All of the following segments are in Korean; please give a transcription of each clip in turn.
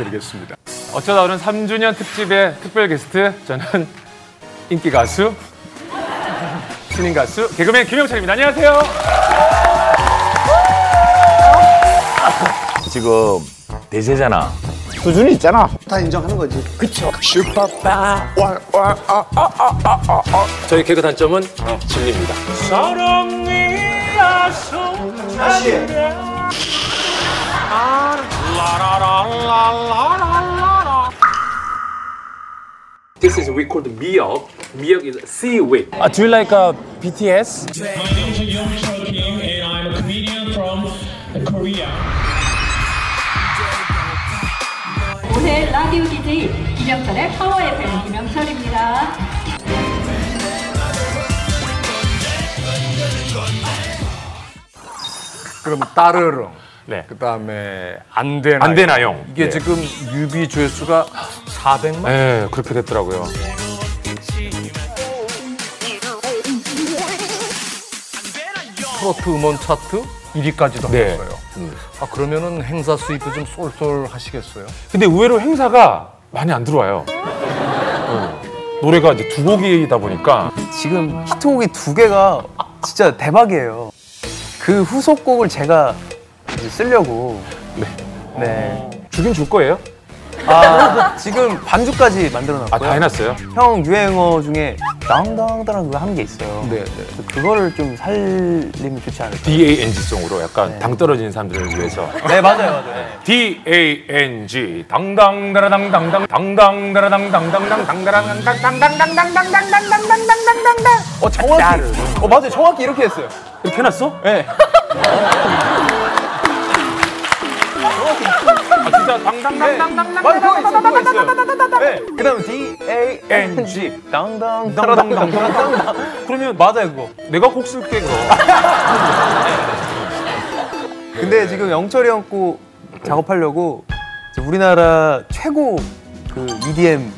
부탁드리겠습니다. 어쩌다 오는 3주년 특집의 특별 게스트 저는 인기 가수 신인 가수 개그맨 김영철입니다. 안녕하세요. 지금 대세잖아. 수준이 있잖아. 다 인정하는 거지. 저희 개그 단점은 진리입니다. This is we called 미역. 미역 is seaweed. Uh, do you like uh, BTS? My name is Young Kim and I'm a comedian from Korea. 오늘 라디오 DJ 김영철의 파워 FM 김영철입니다. 그럼 따르릉. 네. 그다음에 안 되나 안 되나요? 이게 네. 지금 뮤비 조회수가 400만 네, 그렇게 됐더라고요. 트로트 음원 차트 1위까지도 네. 하셨어요. 아 그러면은 행사 수입도 좀 쏠쏠 하시겠어요? 근데 의외로 행사가 많이 안 들어와요. 어. 노래가 이제 두 곡이다 보니까 지금 히트곡이 두 개가 진짜 대박이에요. 그 후속곡을 제가 이제 쓰려고. 네. 주긴 줄 거예요? 아, 지금 반주까지 만들어 아, 놨고요. 다 해놨어요? 형 유행어 중에 당당당한 그거 한 게 있어요. 네, 네. 그래서 그거를 좀 살리면 좋지 않을까. D-A-N-G송으로 약간 당 떨어지는 사람들을 위해서. 네, 맞아요, 맞아요. D-A-N-G 당당다라당당당 당당다라당당당당 당다라당당당당당당당당당당당당당 어, 정확히. 어, 맞아요. 정확히 이렇게 했어요. 이렇게 해놨어? 네. 아 진짜 당당당당당당 맞아요. 그거 있어요. 그거 있어요. 네. 그 다음에 D-A-N-G. 당당, 당당, 당당. 그러면 맞아요, 그거. 내가 곡 쓸 게 그럼 근데 지금 영철이 형 거 작업하려고 우리나라 최고 그 EDM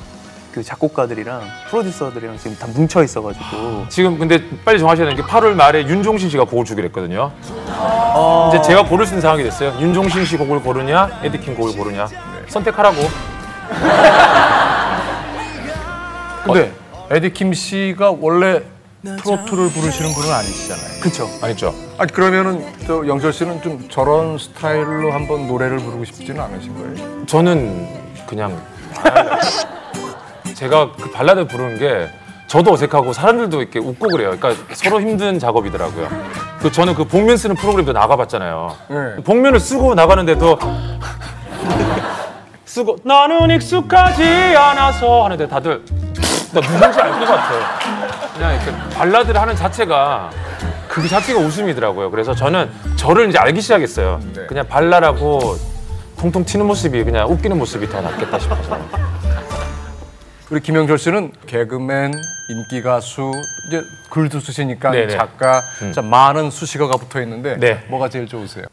그 작곡가들이랑 프로듀서들이랑 지금 다 뭉쳐 있어가지고. 지금 근데 빨리 정하셔야 되는 게 8월 말에 윤종신 씨가 곡을 주기로 했거든요. 이제 제가 고를 수 있는 상황이 됐어요. 윤종신 씨 곡을 고르냐 에디킴 곡을 고르냐. 선택하라고. 근데 에디킴 씨가 원래 트로트를 부르시는 분은 아니시잖아요. 그쵸. 아니죠? 아 그러면은 저 영철 씨는 좀 저런 스타일로 한번 노래를 부르고 싶지는 않으신 거예요? 저는 그냥 제가 그 발라드 부르는 게 저도 어색하고 사람들도 이렇게 웃고 그래요. 그러니까 서로 힘든 작업이더라고요. 그 저는 그 복면 쓰는 프로그램도 나가봤잖아요. 네. 복면을 쓰고 나가는데도 쓰고 나는 익숙하지 않아서 하는데 다들 나 누군지 알 것 같아요. 그냥 이렇게 발라드를 하는 자체가 그 자체가 웃음이더라고요. 그래서 저는 저를 이제 알기 시작했어요. 네. 그냥 발랄하고 통통 튀는 모습이 그냥 웃기는 모습이 더 낫겠다 싶어서. 우리 김영철 씨는 개그맨, 인기 가수, 이제 글도 쓰시니까 네네. 작가, 자 많은 수식어가 붙어 있는데 네. 뭐가 제일 좋으세요?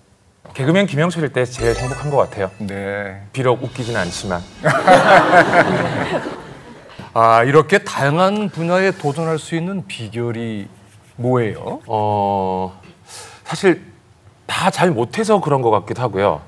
개그맨 김영철일 때 제일 행복한 것 같아요. 네. 비록 웃기진 않지만. 아 이렇게 다양한 분야에 도전할 수 있는 비결이 뭐예요? 어 사실 다 잘 못해서 그런 것 같기도 하고요.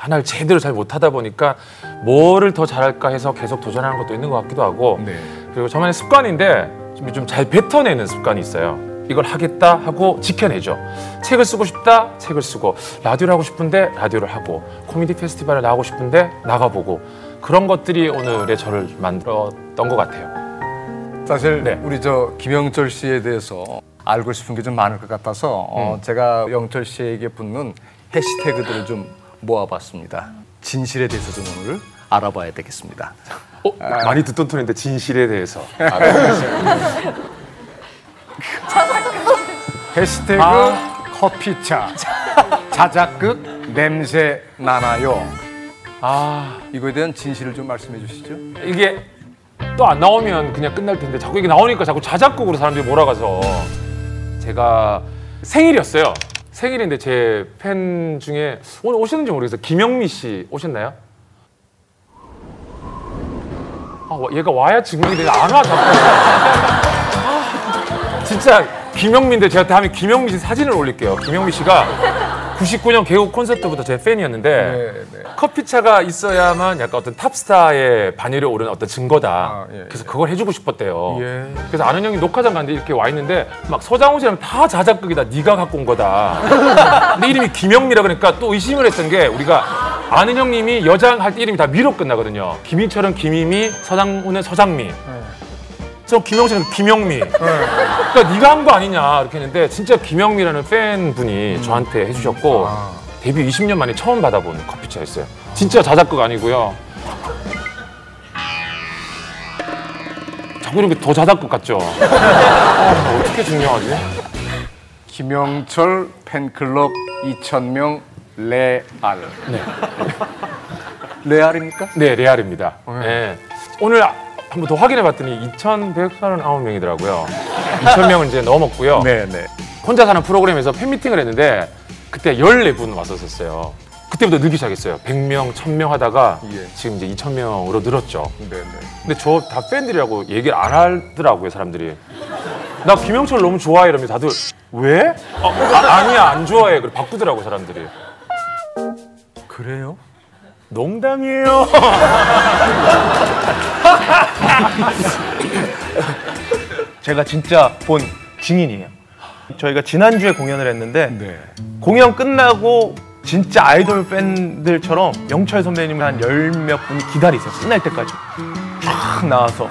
하나를 제대로 잘 못하다 보니까 뭐를 더 잘할까 해서 계속 도전하는 것도 있는 것 같기도 하고 네. 그리고 저만의 습관인데 좀 잘 뱉어내는 습관이 있어요. 이걸 하겠다 하고 지켜내죠. 책을 쓰고 싶다, 책을 쓰고 라디오를 하고 싶은데 라디오를 하고 코미디 페스티벌에 나가고 싶은데 나가보고 그런 것들이 오늘의 저를 만들었던 것 같아요. 사실 네. 우리 저 김영철 씨에 대해서 알고 싶은 게 좀 많을 것 같아서 어, 음. 제가 영철 씨에게 붙는 해시태그들을 좀 모아봤습니다. 진실에 대해서 좀 오늘 알아봐야 되겠습니다. 어, 많이 듣던 톤인데 진실에 대해서 해시태그 아. 커피차 자작극 냄새 나나요. 아 이거에 대한 진실을 좀 말씀해 주시죠. 이게 또 안 나오면 그냥 끝날 텐데 자꾸 이게 나오니까 자꾸 자작극으로 사람들이 몰아가서 제가 생일이었어요. 생일인데 제 팬 중에 오늘 오셨는지 모르겠어요. 김영미 씨 오셨나요? 아, 와- 얘가 와야 증명이 되는데 안 와, 자꾸. 아, 진짜 김영미인데 제가 다음에 김영미 씨 사진을 올릴게요. 김영미 씨가 99년 개국 콘서트부터 제 팬이었는데 네, 네. 커피차가 있어야만 약간 어떤 탑스타의 반열에 오르는 어떤 증거다. 아, 예, 그래서 그걸 해주고 싶었대요. 예. 그래서 아는 형이 녹화장 갔는데 이렇게 와 있는데 막 서장훈 씨랑 다 자작극이다. 네가 갖고 온 거다. 근데 이름이 김영미라 그러니까 또 의심을 했던 게 우리가 아는 형님이 여장 할 때 이름이 다 미로 끝나거든요. 김인철은 김희미, 서장훈은 서장미. 저 김영철은 김영미. 그러니까 네가 한 거 아니냐 이렇게 했는데 진짜 김영미라는 팬분이 저한테 해주셨고 데뷔 20년 만에 처음 받아본 커피차였어요. 진짜 자작극 아니고요. 자꾸 이런 게더 자작극 같죠? 아, 어떻게 증명하지? 김영철 팬클럽 2,000명 레알. 네. 레알입니까? 네, 레알입니다. 네. 오늘 한 번 더 확인해 봤더니 2,139명이더라고요. 2,000명을 이제 넘었고요. 네, 네. 혼자 사는 프로그램에서 팬미팅을 했는데 그때 14분 왔었어요. 그때부터 늘기 시작했어요. 100명, 1000명 하다가 예. 지금 이제 2000명으로 늘었죠. 네, 네. 근데 저 다 팬들이라고 얘기를 안 하더라고요, 사람들이. 나 김영철 너무 좋아해 이러면 다들 왜? 아, 아, 니야안 좋아해. 그래 바꾸더라고 사람들이. 그래요? 농담이에요. 제가 진짜 본 증인이에요. 저희가 지난주에 공연을 했는데 네. 공연 끝나고 진짜 아이돌 팬들처럼 영철 선배님을 한 열 몇 분이 기다리세요. 끝날 때까지. 쫙 나와서.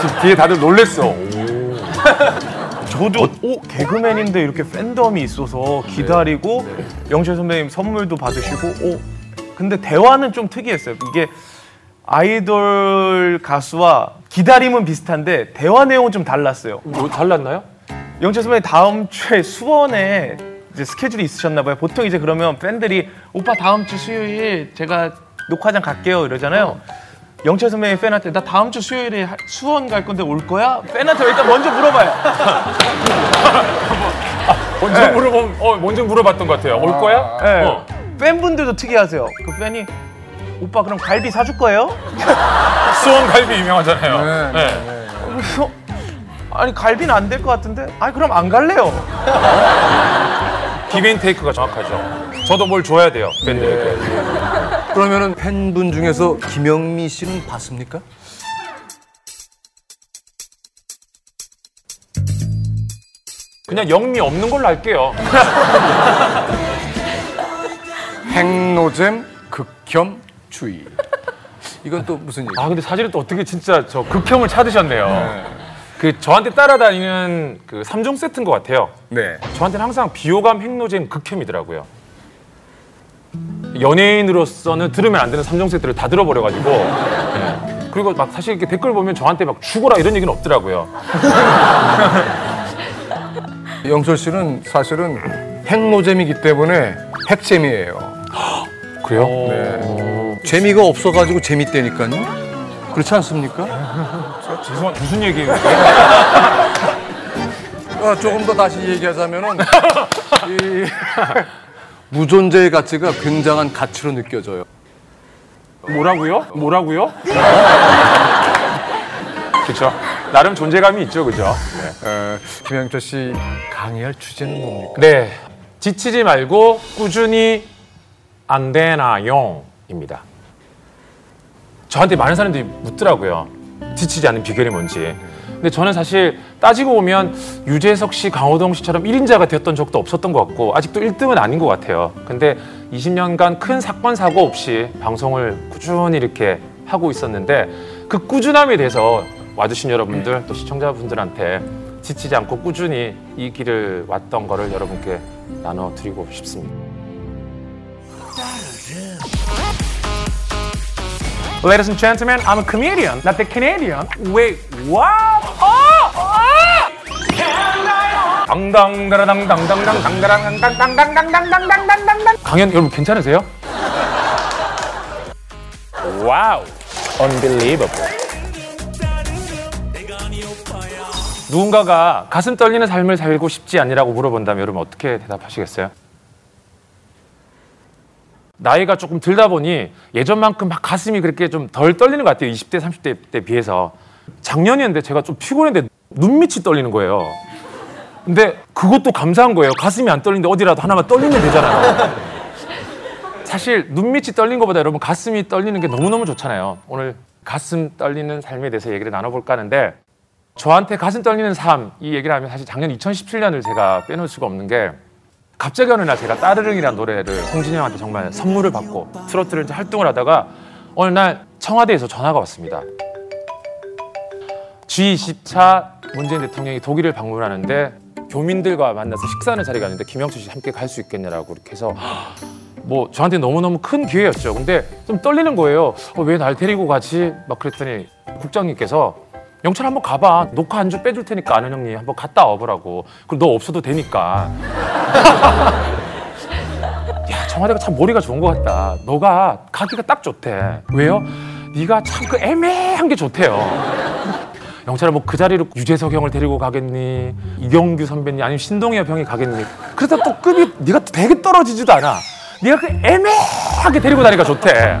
지금 뒤에 다들 놀랬어. 저도 오 개그맨인데 이렇게 팬덤이 있어서 기다리고 영철 선배님 선물도 받으시고 오 근데 대화는 좀 특이했어요. 이게 아이돌 가수와 기다림은 비슷한데 대화 내용은 좀 달랐어요. 뭐 달랐나요? 영철 선배님 다음 주에 수원에 이제 스케줄이 있으셨나 봐요. 보통 이제 그러면 팬들이 오빠 다음 주 수요일 제가 녹화장 갈게요 이러잖아요. 영철 선배님 팬한테 나 다음 주 수요일에 하- 수원 갈 건데 올 거야? 팬한테 일단 먼저 물어봐요. 먼저 물어본, 어, 먼저 물어봤던 것 같아요. 올 거야? 네. 어. 팬분들도 특이하세요. 그 팬이 오빠 그럼 갈비 사줄 거예요? 수원 갈비 유명하잖아요. 네. 그래서 아니 갈비는 안 될 것 같은데 아니 그럼 안 갈래요. 기브앤테이크가 정확하죠. 저도 뭘 줘야 돼요, 팬들에게. 그러면은 팬분 중에서 김영미 씨는 봤습니까? 그냥 영미 없는 걸로 할게요. 핵노잼 극혐 주의. 이건 또 무슨 얘기? 아 근데 사실은 또 어떻게 진짜 저 극혐을 찾으셨네요. 그 저한테 따라다니는 그 3종 세트인 것 같아요. 네. 저한테는 항상 비호감 핵노잼 극혐이더라고요. 연예인으로서는 들으면 안 되는 3종 세트를 다 들어버려가지고 네. 그리고 막 사실 이렇게 댓글 보면 저한테 막 죽어라 이런 얘기는 없더라고요. 영철 씨는 사실은 핵노잼이기 때문에 핵잼이에요. 그래요? 네. 재미가 없어가지고 재밌다니까요. 그렇지 않습니까? 죄송 무슨 얘기예요? 아, 조금 더 다시 얘기하자면은 이 무존재의 가치가 굉장한 가치로 느껴져요. 뭐라고요? 뭐라고요? 그렇죠. 나름 존재감이 있죠, 그죠? 어, 김영철 씨 강의할 주제는 뭡니까? 네. 지치지 말고 꾸준히 안 되나요?입니다. 저한테 많은 사람들이 묻더라고요. 지치지 않는 비결이 뭔지. 근데 저는 사실 따지고 보면 유재석 씨, 강호동 씨처럼 1인자가 되었던 적도 없었던 것 같고 아직도 1등은 아닌 것 같아요. 근데 20년간 큰 사건 사고 없이 방송을 꾸준히 이렇게 하고 있었는데 그 꾸준함에 대해서 와주신 여러분들 또 시청자분들한테 지치지 않고 꾸준히 이 길을 왔던 거를 여러분께 나눠드리고 싶습니다. Ladies and gentlemen, I'm a comedian, not the Canadian. Wait, what? Oh! 당당가라당당당당당당당당당당당당당당당당 강연 여러분 괜찮으세요? Wow, unbelievable. 누군가가 가슴 떨리는 삶을 살고 싶지 않니라고 물어본다면 여러분 어떻게 대답하시겠어요? 나이가 조금 들다 보니 예전만큼 막 가슴이 그렇게 좀 덜 떨리는 것 같아요. 20대, 30대 때 비해서. 작년이었는데 제가 좀 피곤했는데 눈밑이 떨리는 거예요. 근데 그것도 감사한 거예요. 가슴이 안 떨리는데 어디라도 하나만 떨리면 되잖아요. 사실 눈밑이 떨린 것보다 여러분 가슴이 떨리는 게 너무너무 좋잖아요. 오늘 가슴 떨리는 삶에 대해서 얘기를 나눠볼까 하는데 저한테 가슴 떨리는 삶 이 얘기를 하면 사실 작년 2017년을 제가 빼놓을 수가 없는 게 갑자기 어느 날 제가 따르릉이라는 노래를 홍진이 형한테 정말 선물을 받고 트로트를 활동을 하다가 어느 날 청와대에서 전화가 왔습니다. G20차 문재인 대통령이 독일을 방문하는데 교민들과 만나서 식사하는 자리가 있는데 김영철 씨 함께 갈 수 있겠냐라고 이렇게 해서 뭐 저한테 너무너무 큰 기회였죠. 근데 좀 떨리는 거예요. 어, 왜 날 데리고 가지? 막 그랬더니 국장님께서 영철 한번 가봐. 녹화 한주 빼줄 테니까 아는 형님 한번 갔다 와보라고. 그럼 너 없어도 되니까. 야 청와대가 참 머리가 좋은 것 같다. 너가 가기가 딱 좋대. 왜요? 네가 참 그 애매한 게 좋대요. 영철아 뭐 그 자리로 유재석 형을 데리고 가겠니? 이경규 선배님 아니면 신동엽 형이 가겠니? 그래서 또 급이 네가 또 되게 떨어지지도 않아. 네가 그 애매하게 데리고 다니까 좋대.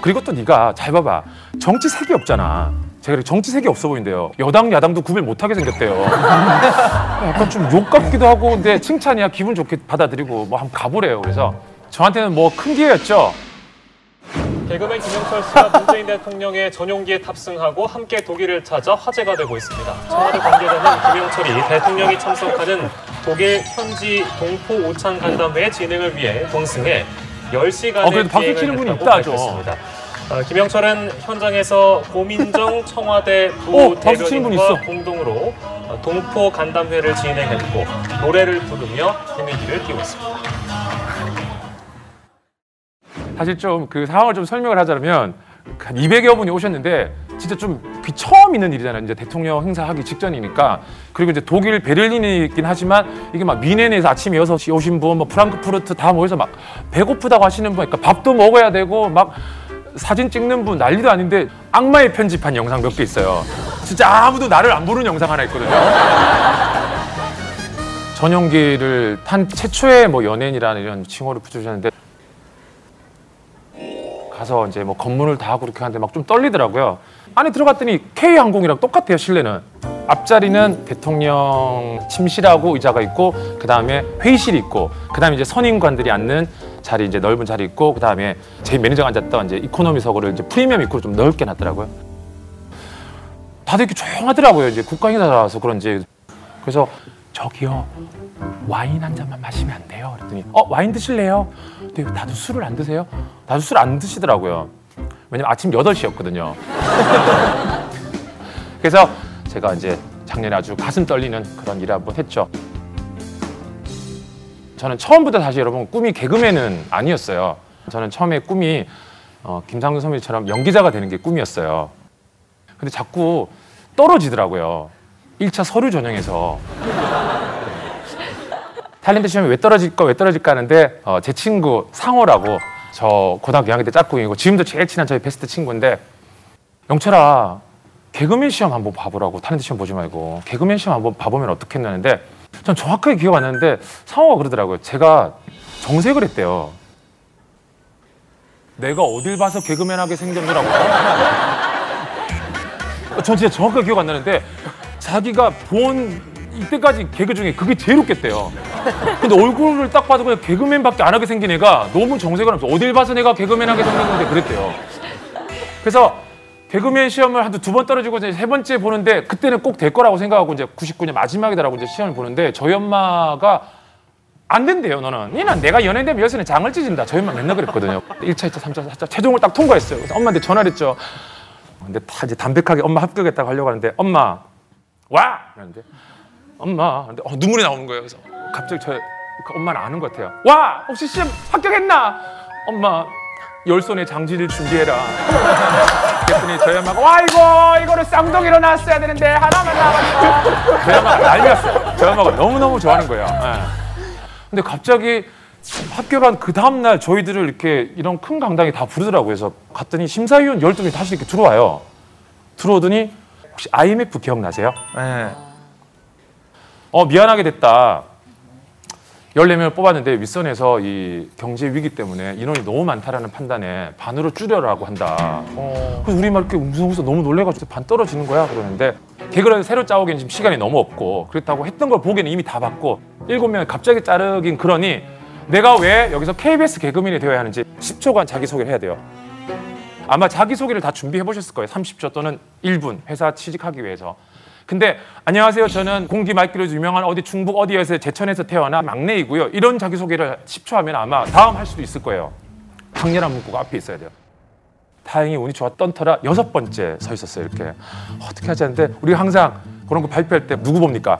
그리고 또 네가 잘 봐봐 정치 색이 없잖아. 제가 이렇게 정치 색이 없어 보인대요. 여당 야당도 구별 못하게 생겼대요. 약간 좀 욕 같기도 하고 근데 칭찬이야 기분 좋게 받아들이고 뭐 한번 가보래요. 그래서 저한테는 뭐 큰 기회였죠. 개그맨 김영철 씨가 문재인 대통령의 전용기에 탑승하고 함께 독일을 찾아 화제가 되고 있습니다. 청와대 관계자는 김영철이 대통령이 참석하는 독일 현지 동포 오찬 간담회 진행을 위해 동승해 10시간의 어, 그래도 박수 치는 분이 있다, 저. 어, 김영철은 현장에서 고민정 청와대 부대변인과. 공동으로 어, 동포 간담회를 진행했고 노래를 부르며 분위기를 띄웠습니다. 사실 좀 그 상황을 좀 설명을 하자면 한 200여 분이 오셨는데 진짜 좀그 처음 있는 일이잖아요. 이제 대통령 행사하기 직전이니까. 그리고 이제 독일 베를린이긴 하지만 이게 막 미넨에서 아침 6시 오신 분, 뭐 프랑크푸르트 다 모여서 막 배고프다고 하시는 분, 그러니까 밥도 먹어야 되고 막 사진 찍는 분 난리도 아닌데 악마의 편집한 영상 몇 개 있어요. 진짜 아무도 나를 안 보는 영상 하나 있거든요. 전용기를 탄 최초의 뭐 연예인이라는 이런 칭호를 붙여주셨는데 가서 이제 뭐 검문을 다 하고 그렇게 하는데 막 좀 떨리더라고요. 안에 들어갔더니 K항공이랑 똑같아요, 실내는. 앞자리는 대통령 침실하고 의자가 있고 그 다음에 회의실이 있고 그 다음에 이제 선임관들이 앉는 자리 이제 넓은 자리 있고 그 다음에 제 매니저가 앉았던 이제 이코노미석을 이제 프리미엄급으로 좀 넓게 놨더라고요. 다들 이렇게 조용하더라고요. 이제 국가 행사라서 그런지. 그래서 저기요 와인 한 잔만 마시면 안 돼요. 그랬더니 어 와인 드실래요? 근데 다들 술을 안 드세요? 다들 술 안 드시더라고요. 왜냐면 아침 8시였거든요. 그래서 제가 이제 작년에 아주 가슴 떨리는 그런 일을 한번 했죠. 저는 처음부터 사실 여러분 꿈이 개그맨은 아니었어요. 저는 처음에 꿈이 어, 김상준 선배님처럼 연기자가 되는 게 꿈이었어요. 근데 자꾸 떨어지더라고요. 1차 서류 전형에서. 탤런트 시험에 왜 떨어질까 왜 떨어질까 하는데 어, 제 친구 상호라고 저 고등학교 2학년 때 짝꿍이고 지금도 제일 친한 저희 베스트 친구인데 영철아 개그맨 시험 한번 봐보라고 탤런트 시험 보지 말고 개그맨 시험 한번 봐보면 어떻겠냐는데 전 정확하게 기억 안 나는데 상호가 그러더라고요 제가 정색을 했대요 내가 어딜 봐서 개그맨하게 생겼느라고 전 진짜 정확하게 기억 안 나는데 자기가 본 이때까지 개그 중에 그게 제일 웃겼대요. 근데 얼굴을 딱 봐도 그냥 개그맨밖에 안 하게 생긴 애가 너무 정색을 하면서 어딜 봐서 내가 개그맨 하게 생긴 건데 그랬대요. 그래서 개그맨 시험을 한 두 번 떨어지고 이제 세 번째 보는데 그때는 꼭 될 거라고 생각하고 이제 99년 마지막이다라고 이제 시험을 보는데 저희 엄마가 안 된대요, 너는. 니는 내가 연예인 되면 여기서는 장을 찢는다. 저희 엄마 맨날 그랬거든요. 1차, 2차, 3차, 4차 최종을 딱 통과했어요. 그래서 엄마한테 전화를 했죠. 근데 다 이제 담백하게 엄마 합격했다고 하려고 하는데 엄마 와! 그러는데 엄마 근데 어, 눈물이 나오는 거예요. 그래서 갑자기 저 그 엄마는 아는 것 같아요. 와! 혹시 시험 합격했나? 엄마 열 손에 장지를 준비해라. 그랬더니 저희 엄마가 와 이거 이거를 쌍둥이로 낳았어야 되는데 하나만 낳았어. 저희 엄마가 난리났어요. 저희 엄마가 너무 너무 좋아하는 거예요. 예. 근데 갑자기 합격한 그 다음날 저희들을 이렇게 이런 큰 강당에 다 부르더라고요. 그래서 갔더니 심사위원 12명이 다시 이렇게 들어와요. 들어오더니 혹시 IMF 기억나세요? 네. 어, 미안하게 됐다. 14명을 뽑았는데 윗선에서 이 경제 위기 때문에 인원이 너무 많다라는 판단에 반으로 줄여라고 한다. 그래서 우리 막 이렇게 웅성웅성 너무 놀래가지고 반 떨어지는 거야 그러는데 개그를 새로 짜오기엔 지금 시간이 너무 없고 그렇다고 했던 걸 보기에는 이미 다 봤고 일곱 명을 갑자기 자르긴 그러니 내가 왜 여기서 KBS 개그맨이 되어야 하는지 10초간 자기소개를 해야 돼요. 아마 자기소개를 다 준비해 보셨을 거예요. 30초 또는 1분 회사 취직하기 위해서. 근데 안녕하세요. 저는 공기 맑기로 유명한 어디 중북 어디에서 제천에서 태어난 막내이고요. 이런 자기소개를 10초 하면 아마 다음 할 수도 있을 거예요. 강렬한 문구가 앞에 있어야 돼요. 다행히 운이 좋았던 터라 여섯 번째 서 있었어요. 이렇게 어떻게 하지 않는데 우리가 항상 그런 거 발표할 때 누구 봅니까?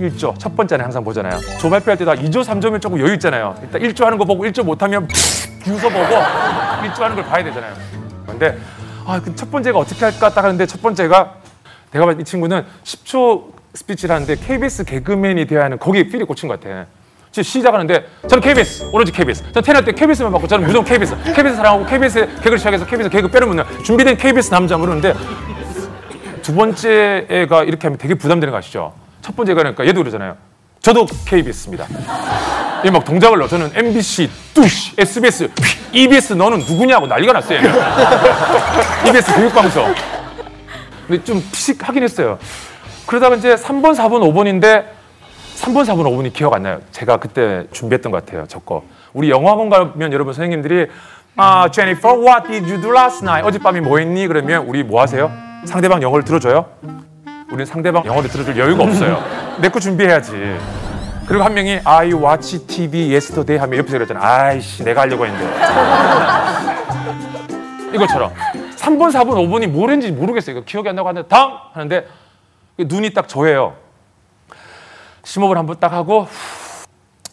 1조 첫 번째는 항상 보잖아요. 조 발표할 때도 2조, 3조면 조금 여유 있잖아요. 일단 1조 하는 거 보고 1조 못하면 비웃어 보고 1조 하는 걸 봐야 되잖아요. 근데 아, 그 첫 번째가 어떻게 할까 딱 하는데 첫 번째가 내가 봤을 때 이 친구는 10초 스피치를 하는데 KBS 개그맨이 되어야 하는 거기에 필이 꽂힌 것 같아. 지금 시작하는데 저는 KBS 오로지 KBS 저는 태어날 때 KBS만 받고 저는 무조건 KBS KBS 사랑하고 KBS 개그를 시작해서 KBS 개그 묻는 준비된 KBS 남자 물었는데 두 번째 애가 이렇게 하면 되게 부담되는 거 아시죠? 첫 번째 애가 그러니까 얘도 그러잖아요. 저도 KBS입니다. 얘 막 동작을 넣어. 저는 MBC, 뚜시, SBS, EBS 너는 누구냐고 난리가 났어요. 얘는. EBS 교육방송. 근데 좀 피식하긴 했어요. 그러다가 이제 3번, 4번, 5번인데 3번, 4번, 5번이 기억 안 나요. 제가 그때 준비했던 것 같아요. 저 거. 우리 영어학원 가면 여러분 선생님들이 아, Jennifer, what did you do last night? 어젯밤에 뭐 했니? 그러면 우리 뭐 하세요? 상대방 영어를 들어줘요? 우리는 상대방 영어를 들어줄 여유가 없어요. 내 거 준비해야지. 그리고 한 명이 I watch TV yesterday 하면 옆에서 그랬잖아. 아이씨, 내가 하려고 했는데. 이것처럼 3번, 4번, 5번이 뭘 했는지 모르겠어요. 기억이 안 나고 하는데 다음 하는데 눈이 딱 저예요. 심호흡을 한번 딱 하고 후.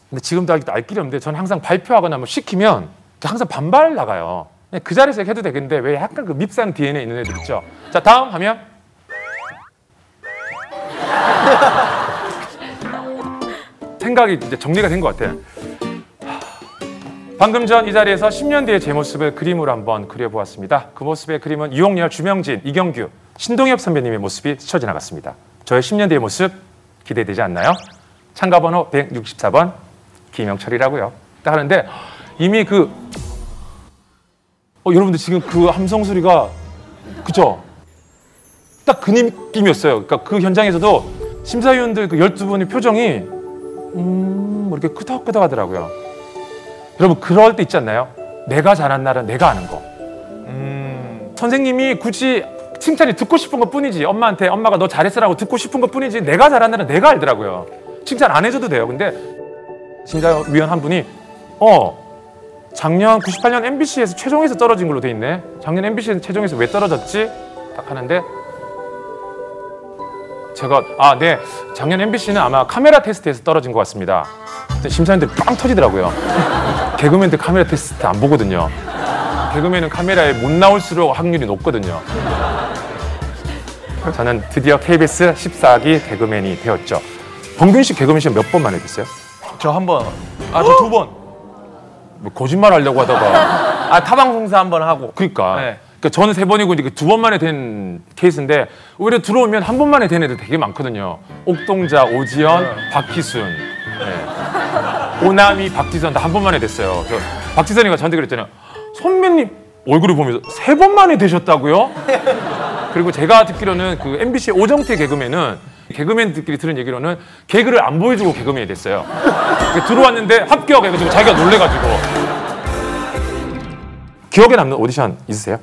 근데 지금도 아직도 알 길이 없는데 저는 항상 발표하거나 뭐 시키면 항상 반발 나가요. 그냥 그 자리에서 해도 되겠는데 왜 약간 그 밉상 DNA 있는 애들 있죠. 자 다음 하면 생각이 이제 정리가 된 것 같아. 방금 전 이 자리에서 10년 뒤의 제 모습을 그림으로 한번 그려보았습니다. 그 모습의 그림은 유홍열, 주명진, 이경규, 신동엽 선배님의 모습이 스쳐 지나갔습니다. 저의 10년 뒤의 모습 기대되지 않나요? 참가 번호 164번 김영철이라고요. 딱 하는데 이미 그 어, 여러분들 지금 그 함성 소리가 그죠? 딱 그 느낌이었어요. 그러니까 그 현장에서도 심사위원들 그 12분의 표정이 음, 뭐 이렇게 끄덕끄덕 하더라고요. 여러분 그럴 때 있지 않나요? 내가 잘한 날은 내가 아는 거. 선생님이 굳이 칭찬이 듣고 싶은 것 뿐이지 엄마한테 엄마가 너 잘했어라고 듣고 싶은 것 뿐이지 내가 잘한 날은 내가 알더라고요. 칭찬 안 해줘도 돼요. 근데 심사위원 한 분이 어 작년 98년 MBC에서 최종에서 떨어진 걸로 돼 있네. 작년 MBC에서 최종에서 왜 떨어졌지? 딱 하는데 제가 아 네 작년 MBC는 아마 카메라 테스트에서 떨어진 것 같습니다. 심사위원들 빵 터지더라고요. 개그맨들 카메라 테스트 안 보거든요. 개그맨은 카메라에 못 나올수록 확률이 높거든요. 저는 드디어 KBS 14기 개그맨이 되었죠. 범균 씨 개그맨 시험 몇 번 만에 됐어요? 저 한 번. 아, 저 두 번. 뭐 거짓말 하려고 하다가 아, 타방송사 한 번 하고. 그러니까. 네. 그러니까 저는 세 번이고 이제 두 번 만에 된 케이스인데 오히려 들어오면 한 번 만에 된 애들 되게 많거든요. 옥동자, 오지연, 박희순, 네. 오나미, 박지선 다 한 번 만에 됐어요. 저 박지선이가 저한테 그랬잖아요. 선배님 얼굴을 보면서 세 번 만에 되셨다고요? 그리고 제가 듣기로는 그 MBC 오정태 개그맨은 개그맨들끼리 들은 얘기로는 개그를 안 보여주고 개그맨이 됐어요. 들어왔는데 합격 해가지고 자기가 놀래가지고. 기억에 남는 오디션 있으세요?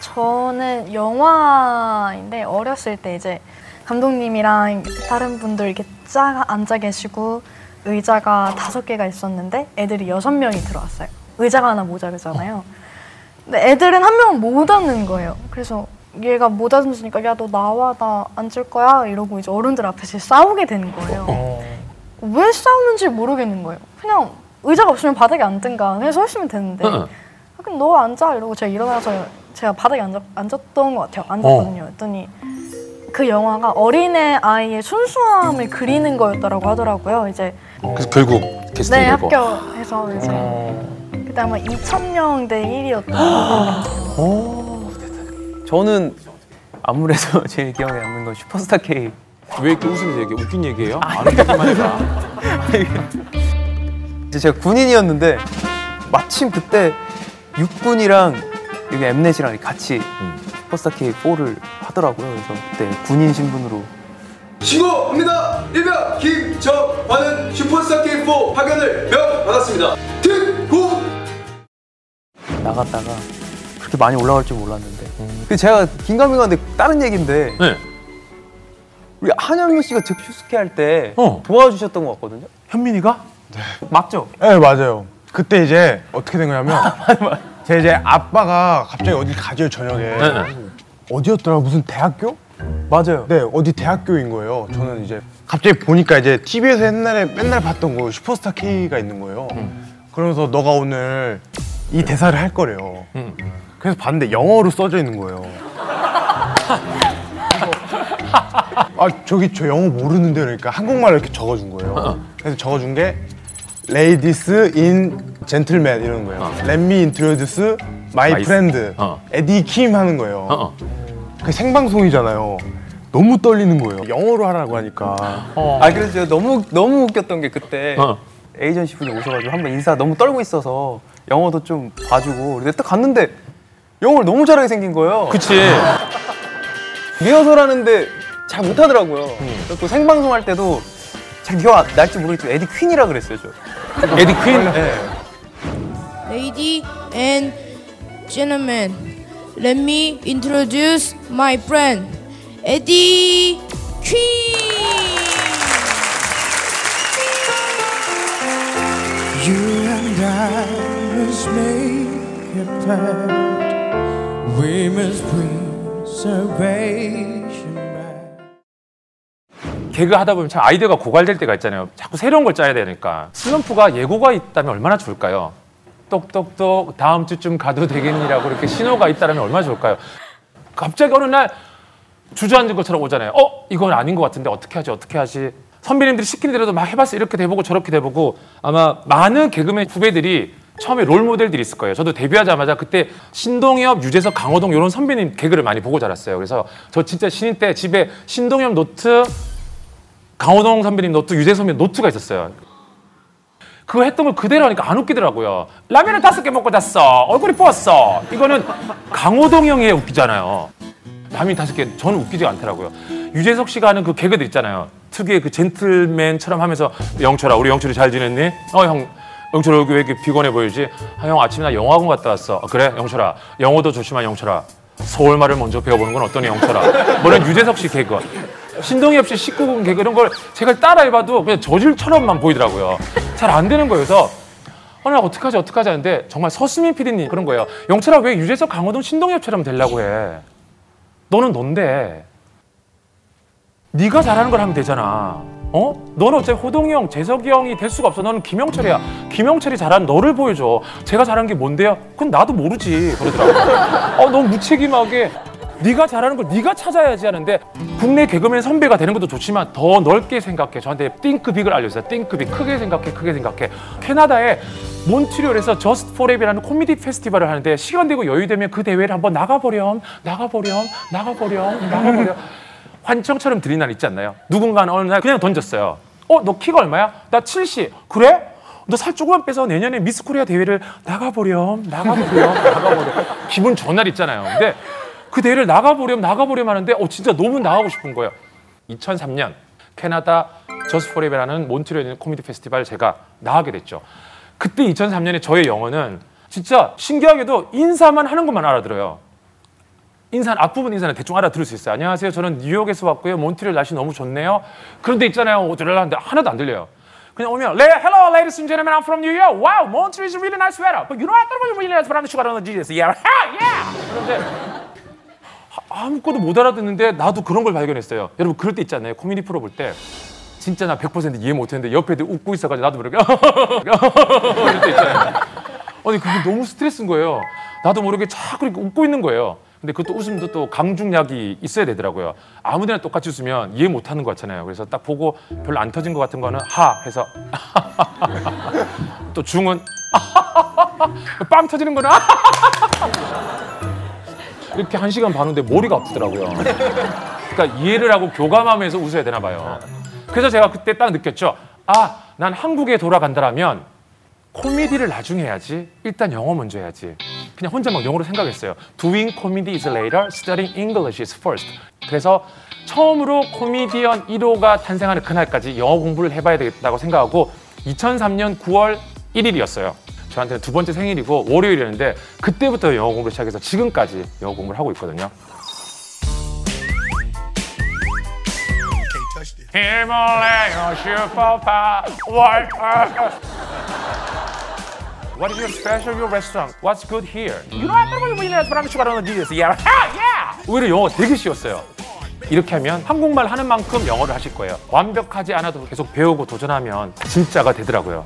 저는 영화인데 어렸을 때 이제 감독님이랑 다른 분들 이렇게 짜 앉아 계시고 의자가 다섯 개가 있었는데 애들이 여섯 명이 들어왔어요. 의자가 하나 모자르잖아요. 근데 애들은 한 명은 못 앉는 거예요. 그래서 얘가 못 앉으니까 야 너 나와 나 앉을 거야 이러고 이제 어른들 앞에서 싸우게 되는 거예요. 왜 싸우는지 모르겠는 거예요. 그냥 의자가 없으면 바닥에 앉든가 그냥 서 있으면 되는데 응. 아, 그럼 너 앉아 이러고 제가 일어나서 제가 바닥에 앉았, 앉았던 것 같아요. 앉았거든요. 그랬더니 그 영화가 어린애 아이의 순수함을 그리는 거였더라고 하더라고요. 이제 그래서 결국 게스트 네 되고. 합격해서 이제 그때 아마 2,000명 대 1위였던 것 같아요. 저는 아무래도 제일 기억에 남는 건 슈퍼스타 K. 왜 이렇게 웃으면서 얘기해? 웃긴 얘기예요? 안 웃기만 해봐. 이제 제가 군인이었는데 마침 그때 육군이랑 여기 엠넷이랑 같이 슈퍼스타 K 4를 하더라고요. 그래서 그때 군인 신분으로 신고합니다. 일병 김정환은 슈퍼스타 K4 파견을 명 받았습니다. 특후 나갔다가 그렇게 많이 올라갈 줄 몰랐는데. 근데 제가 긴가민가한데 다른 얘기인데 네. 우리 한현민 씨가 잭슈스케 할 때 어. 도와주셨던 것 같거든요. 현민이가? 맞죠? 네 맞아요. 그때 이제 어떻게 된 거냐면 제 이제 아빠가 갑자기 어디 가죠 저녁에 네, 네. 어디였더라 무슨 대학교? 맞아요. 네 어디 대학교인 거예요. 저는 이제 갑자기 보니까 이제 TV에서 옛날에 맨날 봤던 거 슈퍼스타 K가 있는 거예요. 그러면서 너가 오늘 이 대사를 할 거래요. 음. 그래서 봤는데 영어로 써져 있는 거예요. 아 저기 저 영어 모르는데 그러니까 한국말로 이렇게 적어준 거예요. 그래서 적어준 게 Ladies in Gentlemen 이러는 거예요. Let me introduce my My- friend 어. 에디 킴 하는 거예요. 어, 어. 그 생방송이잖아요. 너무 떨리는 거예요. 영어로 하라고 하니까. 아 그래서 제가 너무 너무 웃겼던 게 그때 어. 에이전시 분이 오셔가지고 한번 인사 너무 떨고 있어서 영어도 좀 봐주고 근데 딱 갔는데 영어를 너무 잘하게 생긴 거예요. 그치. 리허설 하는데 잘 못하더라고요. 그리고 또 생방송 할 때도 잘 기억 안 날지 모르겠지만 에디 퀸이라 그랬어요 저. 에디 퀸? 네. Lady and gentlemen, let me introduce my friend, Eddie Queen. You and I must make a pact. We must bring salvation back. 개그 하다 보면 참 아이디어가 고갈될 때가 있잖아요. 자꾸 새로운 걸 짜야 되니까. 슬럼프가 예고가 있다면 얼마나 좋을까요? 똑똑똑 다음 주쯤 가도 되겠니라고 이렇게 신호가 있다면 얼마나 좋을까요? 갑자기 어느 날 주저앉은 것처럼 오잖아요. 어? 이건 아닌 것 같은데 어떻게 하지? 어떻게 하지? 선배님들이 시키는 대로도 막 해봤어. 이렇게 돼보고 저렇게 돼보고 아마 많은 개그맨 후배들이 처음에 롤 모델들이 있을 거예요. 저도 데뷔하자마자 그때 신동엽, 유재석, 강호동 이런 선배님 개그를 많이 보고 자랐어요. 그래서 저 진짜 신인 때 집에 신동엽 노트, 강호동 선배님 노트, 유재석 선배님 노트가 있었어요. 그거 했던 걸 그대로 하니까 안 웃기더라고요. 라면을 다섯 개 먹고 잤어. 얼굴이 부었어. 이거는 강호동 형이 웃기잖아요. 라면 다섯 개 저는 웃기지 않더라고요. 유재석 씨가 하는 그 개그들 있잖아요. 특유의 그 젠틀맨처럼 하면서 영철아 우리 영철이 잘 지냈니? 어 형 영철아 여기 왜 이렇게 피곤해 보이지? 아 형 아침에 나 영어학원 갔다 왔어. 아, 그래 영철아 영어도 조심하 영철아. 서울말을 먼저 배워보는 건 어떠니 영철아. 뭐는 유재석 씨 개그. 신동엽 씨 19금 개그 이런 걸 제가 따라해봐도 그냥 저질처럼만 보이더라고요. 잘 안 되는 거예요. 그래서 어, 나 어떡하지 어떡하지 하는데 정말 서수민 PD님 그런 거예요. 영철아 왜 유재석 강호동 신동엽처럼 되려고 해? 너는 넌데. 네가 잘하는 걸 하면 되잖아. 어? 너는 어차피 호동이 형, 재석이 형이 될 수가 없어. 너는 김영철이야. 김영철이 잘하는 너를 보여줘. 제가 잘하는 게 뭔데요? 그건 나도 모르지. 그러더라고. 어, 너무 무책임하게 네가 잘하는 걸 네가 찾아야지 하는데 국내 개그맨 선배가 되는 것도 좋지만 더 넓게 생각해. 저한테 think big을 알려주세요. Think big. 크게 생각해. 크게 생각해. 캐나다에 몬트리올에서 Just for Laughs라는 코미디 페스티벌을 하는데 시간 되고 여유 되면 그 대회를 한번 나가보렴. 나가보렴. 나가보렴. 나가보렴. 환청처럼 들린 날 있지 않나요? 누군가는 어느 날 그냥 던졌어요. 어, 너 키가 얼마야? 나 70. 그래? 너 살 조금만 빼서 내년에 미스 코리아 대회를 나가보렴, 나가보렴, 나가보렴. 기분 전날 있잖아요. 근데 그 대회를 나가보렴, 나가보렴 하는데 어, 진짜 너무 나가고 싶은 거예요. 2003년 캐나다 저스 포레베라는 몬트리올에 있는 코미디 페스티벌 제가 나가게 됐죠. 그때 2003년에 저의 영어는 진짜 신기하게도 인사만 하는 것만 알아들어요. 인사 앞부분 인사는 대충 알아들을 수 있어요. 안녕하세요. 저는 뉴욕에서 왔고요. 몬트리올 날씨 너무 좋네요. 그런데 있잖아요. 어쩌려고 하는데 하나도 안 들려요. 그냥 오면 Le- Hello, ladies and gentlemen. I'm from New York. Wow, Montreal is really nice weather. But you know, I thought it was really nice, but I'm sugar on the Jesus. Yeah, yeah. 그런데 아- 아무것도 못 알아듣는데 나도 그런 걸 발견했어요. 여러분 그럴 때 있잖아요. 코미디 프로 볼 때 진짜 나 100% 이해 못했는데 옆에 애들 웃고 있어가지고 나도 모르게 이럴 때 있잖아요. 아니 그게 너무 스트레스인 거예요. 나도 모르게 자꾸 이렇게 웃고 있는 거예요. 근데 그것도 웃음도 또 강중약이 있어야 되더라고요. 아무데나 똑같이 웃으면 이해 못하는 거 같잖아요. 그래서 딱 보고 별로 안 터진 것 같은 거는 하 해서 또 중은 빵 터지는 거는 이렇게 한 시간 봤는데 머리가 아프더라고요. 그러니까 이해를 하고 교감하면서 웃어야 되나 봐요. 그래서 제가 그때 딱 느꼈죠. 아, 난 한국에 돌아간다라면 코미디를 나중에 해야지. 일단 영어 먼저 해야지. 그냥 혼자 막 영어로 생각했어요. Doing comedy is later, studying English is first. 그래서 처음으로 코미디언 1호가 탄생하는 그날까지 영어 공부를 해봐야 되겠다고 생각하고 2003년 9월 1일이었어요. 저한테는 두 번째 생일이고 월요일이었는데 그때부터 영어 공부를 시작해서 지금까지 영어 공부를 하고 있거든요. 히말라야 슈퍼파 월 What is your special your restaurant? What's good here? You know I thought we need but I'm sugar on the Jesus. Yeah, yeah. 오히려 영어 되게 쉬웠어요. 이렇게 하면 한국말 하는 만큼 영어를 하실 거예요. 완벽하지 않아도 계속 배우고 도전하면 진짜가 되더라고요.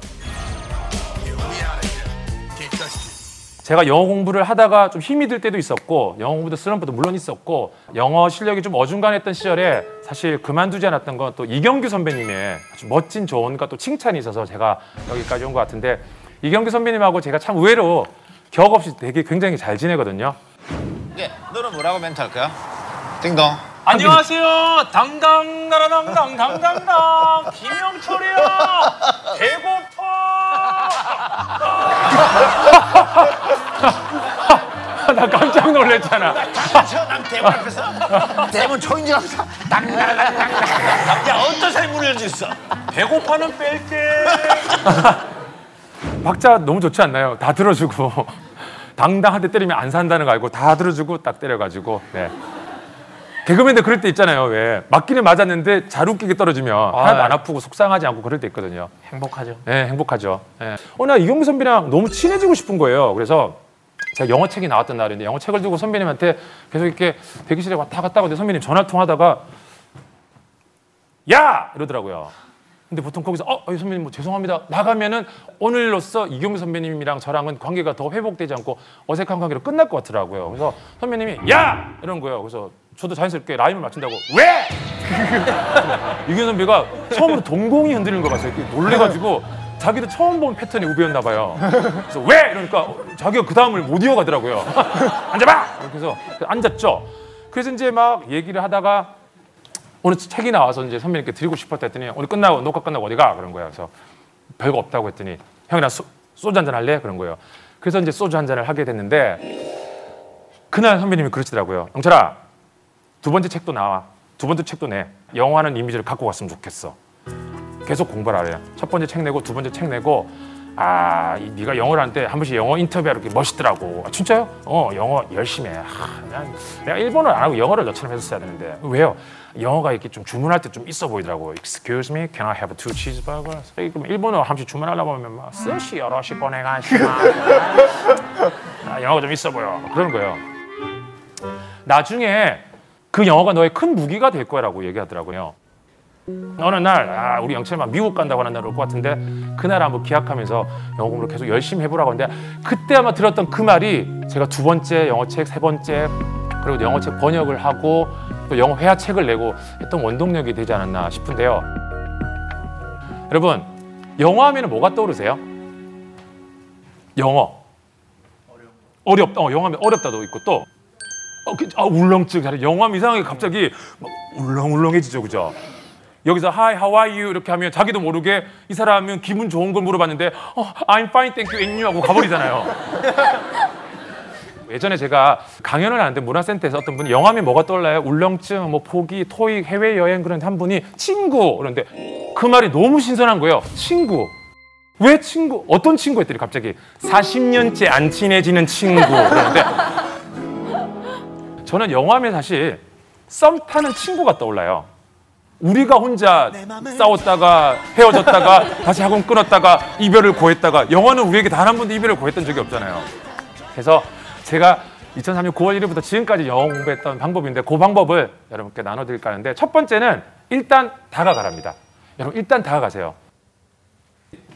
제가 영어 공부를 하다가 좀 힘이 들 때도 있었고 영어 공부도 슬럼프도 물론 있었고 영어 실력이 좀 어중간했던 시절에 사실 그만두지 않았던 건 또 이경규 선배님의 아주 멋진 조언과 또 칭찬이 있어서 제가 여기까지 온 것 같은데 이경규 선배님하고 제가 참 의외로 격 없이 되게 굉장히 잘 지내거든요. 예, 너는 뭐라고 멘트 할 거야? 띵동. 안녕하세요. 당당 나라당당 당당당 김영철이야. 배고파. 나 깜짝 놀랐잖아. 난 대문 앞에서 대문 초인종 앞에서 당당당당. 야 어떤 사람이 있어? 배고파는 뺄게. 박자 너무 좋지 않나요? 다 들어주고 당당한데 때리면 안 산다는 거 알고 다 들어주고 딱 때려가지고 네. 개그맨들 그럴 때 있잖아요. 왜 맞기는 맞았는데 잘 웃기게 떨어지면 하나도 안 아프고 속상하지 않고 그럴 때 있거든요. 행복하죠. 네, 행복하죠. 네. 어, 나 이경규 선배랑 너무 친해지고 싶은 거예요. 그래서 제가 영어 책이 나왔던 날인데 영어 책을 두고 선배님한테 계속 이렇게 대기실에 왔다 갔다 하는데 선배님 전화 통하다가 야 이러더라고요. 근데 보통 거기서 어 어, 선배님 뭐 죄송합니다 나가면은 오늘로써 이경규 선배님이랑 저랑은 관계가 더 회복되지 않고 어색한 관계로 끝날 것 같더라고요. 그래서 선배님이 야 이런 거예요. 그래서 저도 자연스럽게 라임을 맞춘다고 왜? 이경규 선배가 처음으로 동공이 흔들리는 거 봤어요. 놀래가지고 자기도 처음 본 패턴이 우비였나 봐요. 그래서 왜? 이러니까 자기가 그 다음을 못 이어가더라고요. 앉아봐! 이렇게 해서 앉았죠. 그래서 이제 막 얘기를 하다가 오늘 책이 나와서 이제 선배님께 드리고 싶었다 했더니 오늘 끝나고 녹화 끝나고 어디 가? 그런 거예요. 그래서 별거 없다고 했더니 형이랑 소, 소주 한 잔 할래? 그런 거예요. 그래서 이제 소주 한 잔을 하게 됐는데 그날 선배님이 그러시더라고요. 영철아 두 번째 책도 나와. 두 번째 책도 내. 영화는 이미지를 갖고 갔으면 좋겠어. 계속 공부를 하래요. 첫 번째 책 내고 두 번째 책 내고 아, 이 네가 영어를 하는데 한 번씩 영어 인터뷰하는 게 멋있더라고. 아, 진짜요? 어, 영어 열심히 해. 아, 난 내가 일본어를 안 하고 영어를 너처럼 했었어야 되는데 왜요? 영어가 이렇게 좀 주문할 때 좀 있어 보이더라고. Excuse me, can I have two cheeseburgers? 그럼 일본어 한 번씩 주문하려고 하면 막 스시 여럿이 보내가시마. 아, 영어가 좀 있어 보여. 그러는 거예요. 나중에 그 영어가 너의 큰 무기가 될 거라고 얘기하더라고요. 어느 날 아, 우리 영철만 미국 간다고 하는 날 올 것 같은데 그날 한번 기약하면서 영어 공부를 계속 열심히 해보라고 하는데 그때 아마 들었던 그 말이 제가 두 번째 영어책, 세 번째 그리고 영어책 번역을 하고 또 영어 회화책을 내고 했던 원동력이 되지 않았나 싶은데요. 여러분 영어 하면 뭐가 떠오르세요? 영어 어렵 어 영어 하면 어렵다도 있고 또 어, 그, 아, 울렁증 잘해 하면 이상하게 갑자기 막 울렁울렁해지죠 그죠? 여기서 Hi, how are you? 이렇게 하면 자기도 모르게 이 사람은 기분 좋은 걸 물어봤는데 어, I'm fine, thank you, and you 하고 가버리잖아요. 예전에 제가 강연을 하는데 문화센터에서 어떤 분이 영화면 뭐가 떠올라요? 울렁증, 뭐 포기, 토익, 해외 여행 그런데 한 분이 친구 그런데 그 말이 너무 신선한 거예요. 친구. 왜 친구? 어떤 친구 했더니 갑자기 40년째 안 친해지는 친구 그러는데 저는 영화면 사실 썸 타는 친구가 떠올라요. 우리가 혼자 싸웠다가 헤어졌다가 다시 학원 끊었다가 이별을 고했다가 영화는 우리에게 단 한 번도 이별을 고했던 적이 없잖아요. 그래서 제가 2003년 9월 1일부터 지금까지 영어 공부했던 방법인데 그 방법을 여러분께 나눠드릴까 하는데 첫 번째는 일단 다가가랍니다. 여러분 일단 다가가세요.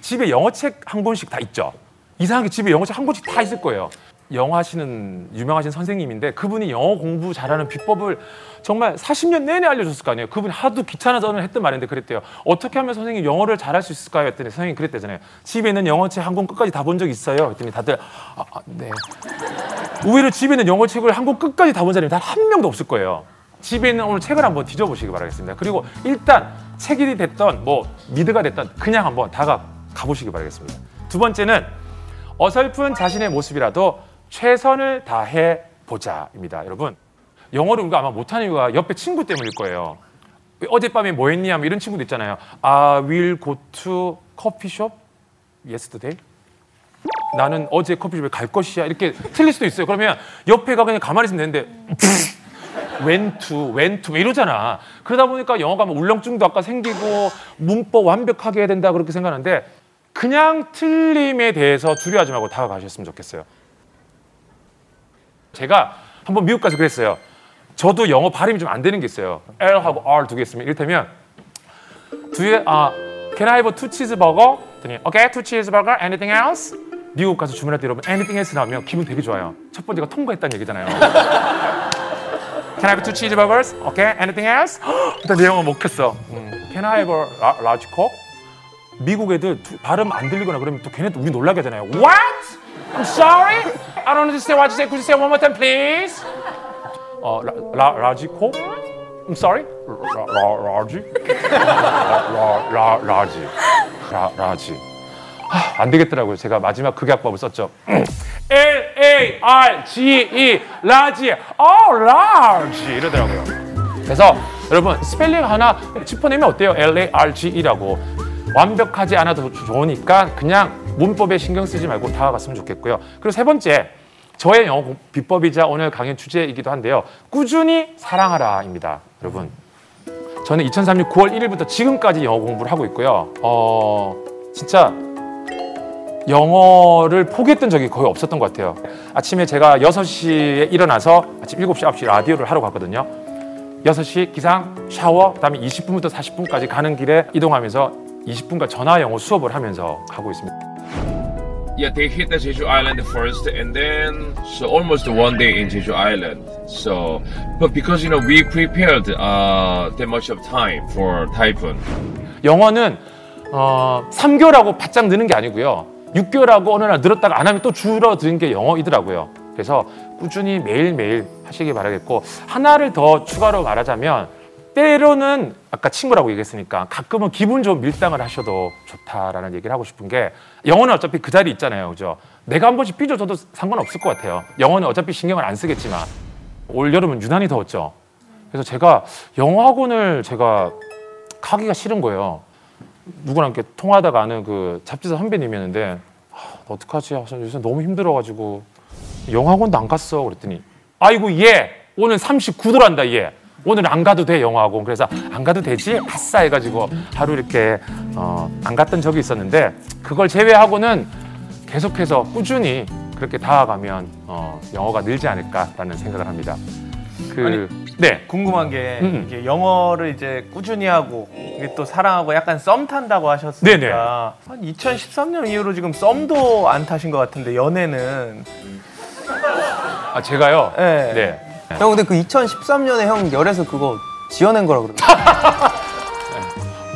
집에 영어책 한 권씩 다 있죠. 이상하게 집에 영어책 한 권씩 다 있을 거예요. 영어 하시는 유명하신 선생님인데 그분이 영어 공부 잘하는 비법을 정말 40년 내내 알려줬을 거 아니에요. 그분이 하도 귀찮아서 했던 말인데 그랬대요. 어떻게 하면 선생님 영어를 잘할 수 있을까요? 했더니 선생님이 그랬대잖아요. 집에 있는 영어책 한 권 끝까지 다 본 적 있어요? 했더니 다들 아, 아, 네. 의외로 집에 있는 영어책을 한 권 끝까지 다 본 사람이 단 한 명도 없을 거예요. 집에 있는 오늘 책을 한번 뒤져보시기 바라겠습니다. 그리고 일단 책이 됐던 뭐 미드가 됐던 그냥 한번 다가 가보시기 바라겠습니다. 두 번째는 어설픈 자신의 모습이라도 최선을 다해 보자입니다. 여러분 영어를 우리가 아마 못하는 이유가 옆에 친구 때문일 거예요. 어젯밤에 뭐 했니? 하면 이런 친구도 있잖아요. I will go to shop yesterday. 나는 어제 커피숍에 갈 것이야. 이렇게 틀릴 수도 있어요. 그러면 옆에가 그냥 가만히 있으면 되는데 went 이러잖아. 그러다 보니까 영어가 뭐 울렁증도 아까 생기고 문법 완벽하게 해야 된다 그렇게 생각하는데 그냥 틀림에 대해서 두려워하지 말고 다가가셨으면 좋겠어요. 제가 한번 미국 가서 그랬어요. 저도 영어 발음이 좀 안 되는 게 있어요. L하고 R 두 개 있으면 이를테면 뒤에 아 Can I have a two cheeseburger? 그랬더니 Okay, two cheeseburger. Anything else? 미국 가서 주문할 때 여러분 anything else 나오면 기분 되게 좋아요. 첫 번째가 통과했다는 얘기잖아요. Can I have two cheeseburgers? Okay, anything else? 일단 내 영어 먹혔어. 음. Can I have a la- large coke? 미국 애들 두- 발음 안 들리거나 그러면 또 걔네도 우리 놀라게 하잖아요. What? I'm sorry. I don't understand what you say. Could you say one more time, please? 어, 라, 라, 라지 코? I'm sorry? 라, 라, 라지? 라, 라, 라, 라지. 라, large. 하, 안 되겠더라고요. 제가 마지막 극약법을 썼죠. L, A, R, G, E, large. 어, large. 이러더라고요. 그래서 여러분 스펠링 하나 짚어내면 어때요? L, A, R, G, E라고. 완벽하지 않아도 좋으니까 그냥 문법에 신경 쓰지 말고 다가갔으면 좋겠고요. 그리고 세 번째, 저의 영어 공- 비법이자 오늘 강연 주제이기도 한데요. 꾸준히 사랑하라입니다. 여러분. 저는 2003년 9월 1일부터 지금까지 영어 공부를 하고 있고요. 어, 진짜 영어를 포기했던 적이 거의 없었던 것 같아요. 아침에 제가 6시에 일어나서 아침 7시, 9시 라디오를 하러 갔거든요. 6시 기상, 샤워, 그다음에 20분부터 40분까지 가는 길에 이동하면서 20분간 전화 영어 수업을 하면서 가고 있습니다. Yeah, they hit the Jeju Island first, and then so almost one day in Jeju Island. So, but because you know we prepared uh, that much of time for typhoon. 영어는 어, 3개월하고 바짝 느는 게 아니고요. 6개월하고 어느 날 늘었다가 안 하면 또 줄어드는 게 영어이더라고요. 그래서 꾸준히 매일매일 하시기 바라겠고 하나를 더 추가로 말하자면 때로는 아까 친구라고 얘기했으니까 가끔은 기분 좋은 밀당을 하셔도 좋다라는 얘기를 하고 싶은 게 영어는 어차피 그 자리 있잖아요. 그죠? 내가 한 번씩 삐져줘도 상관없을 것 같아요. 영어는 어차피 신경을 안 쓰겠지만 올 여름은 유난히 더웠죠. 그래서 제가 영어 학원을 제가 가기가 싫은 거예요. 누구랑 이렇게 통화하다가 아는 그 잡지사 선배님이었는데 아, 나 어떡하지? 아, 저 요새 너무 힘들어가지고 영어 학원도 안 갔어. 그랬더니 아이고 얘 오늘 39도란다 얘. 오늘 안 가도 돼 영어학원. 그래서 안 가도 되지? 아싸 해가지고 하루 이렇게 어, 안 갔던 적이 있었는데 그걸 제외하고는 계속해서 꾸준히 그렇게 다가가면 어, 영어가 늘지 않을까라는 생각을 합니다. 그 네. 궁금한 게 음. 이게 영어를 이제 꾸준히 하고 이게 또 사랑하고 약간 썸 탄다고 하셨으니까 네네. 한 2013년 이후로 지금 썸도 안 타신 것 같은데 연애는 아 제가요. 네. 네. 형 근데 그 2013년에 형 열에서 그거 지어낸 거라 그러던데.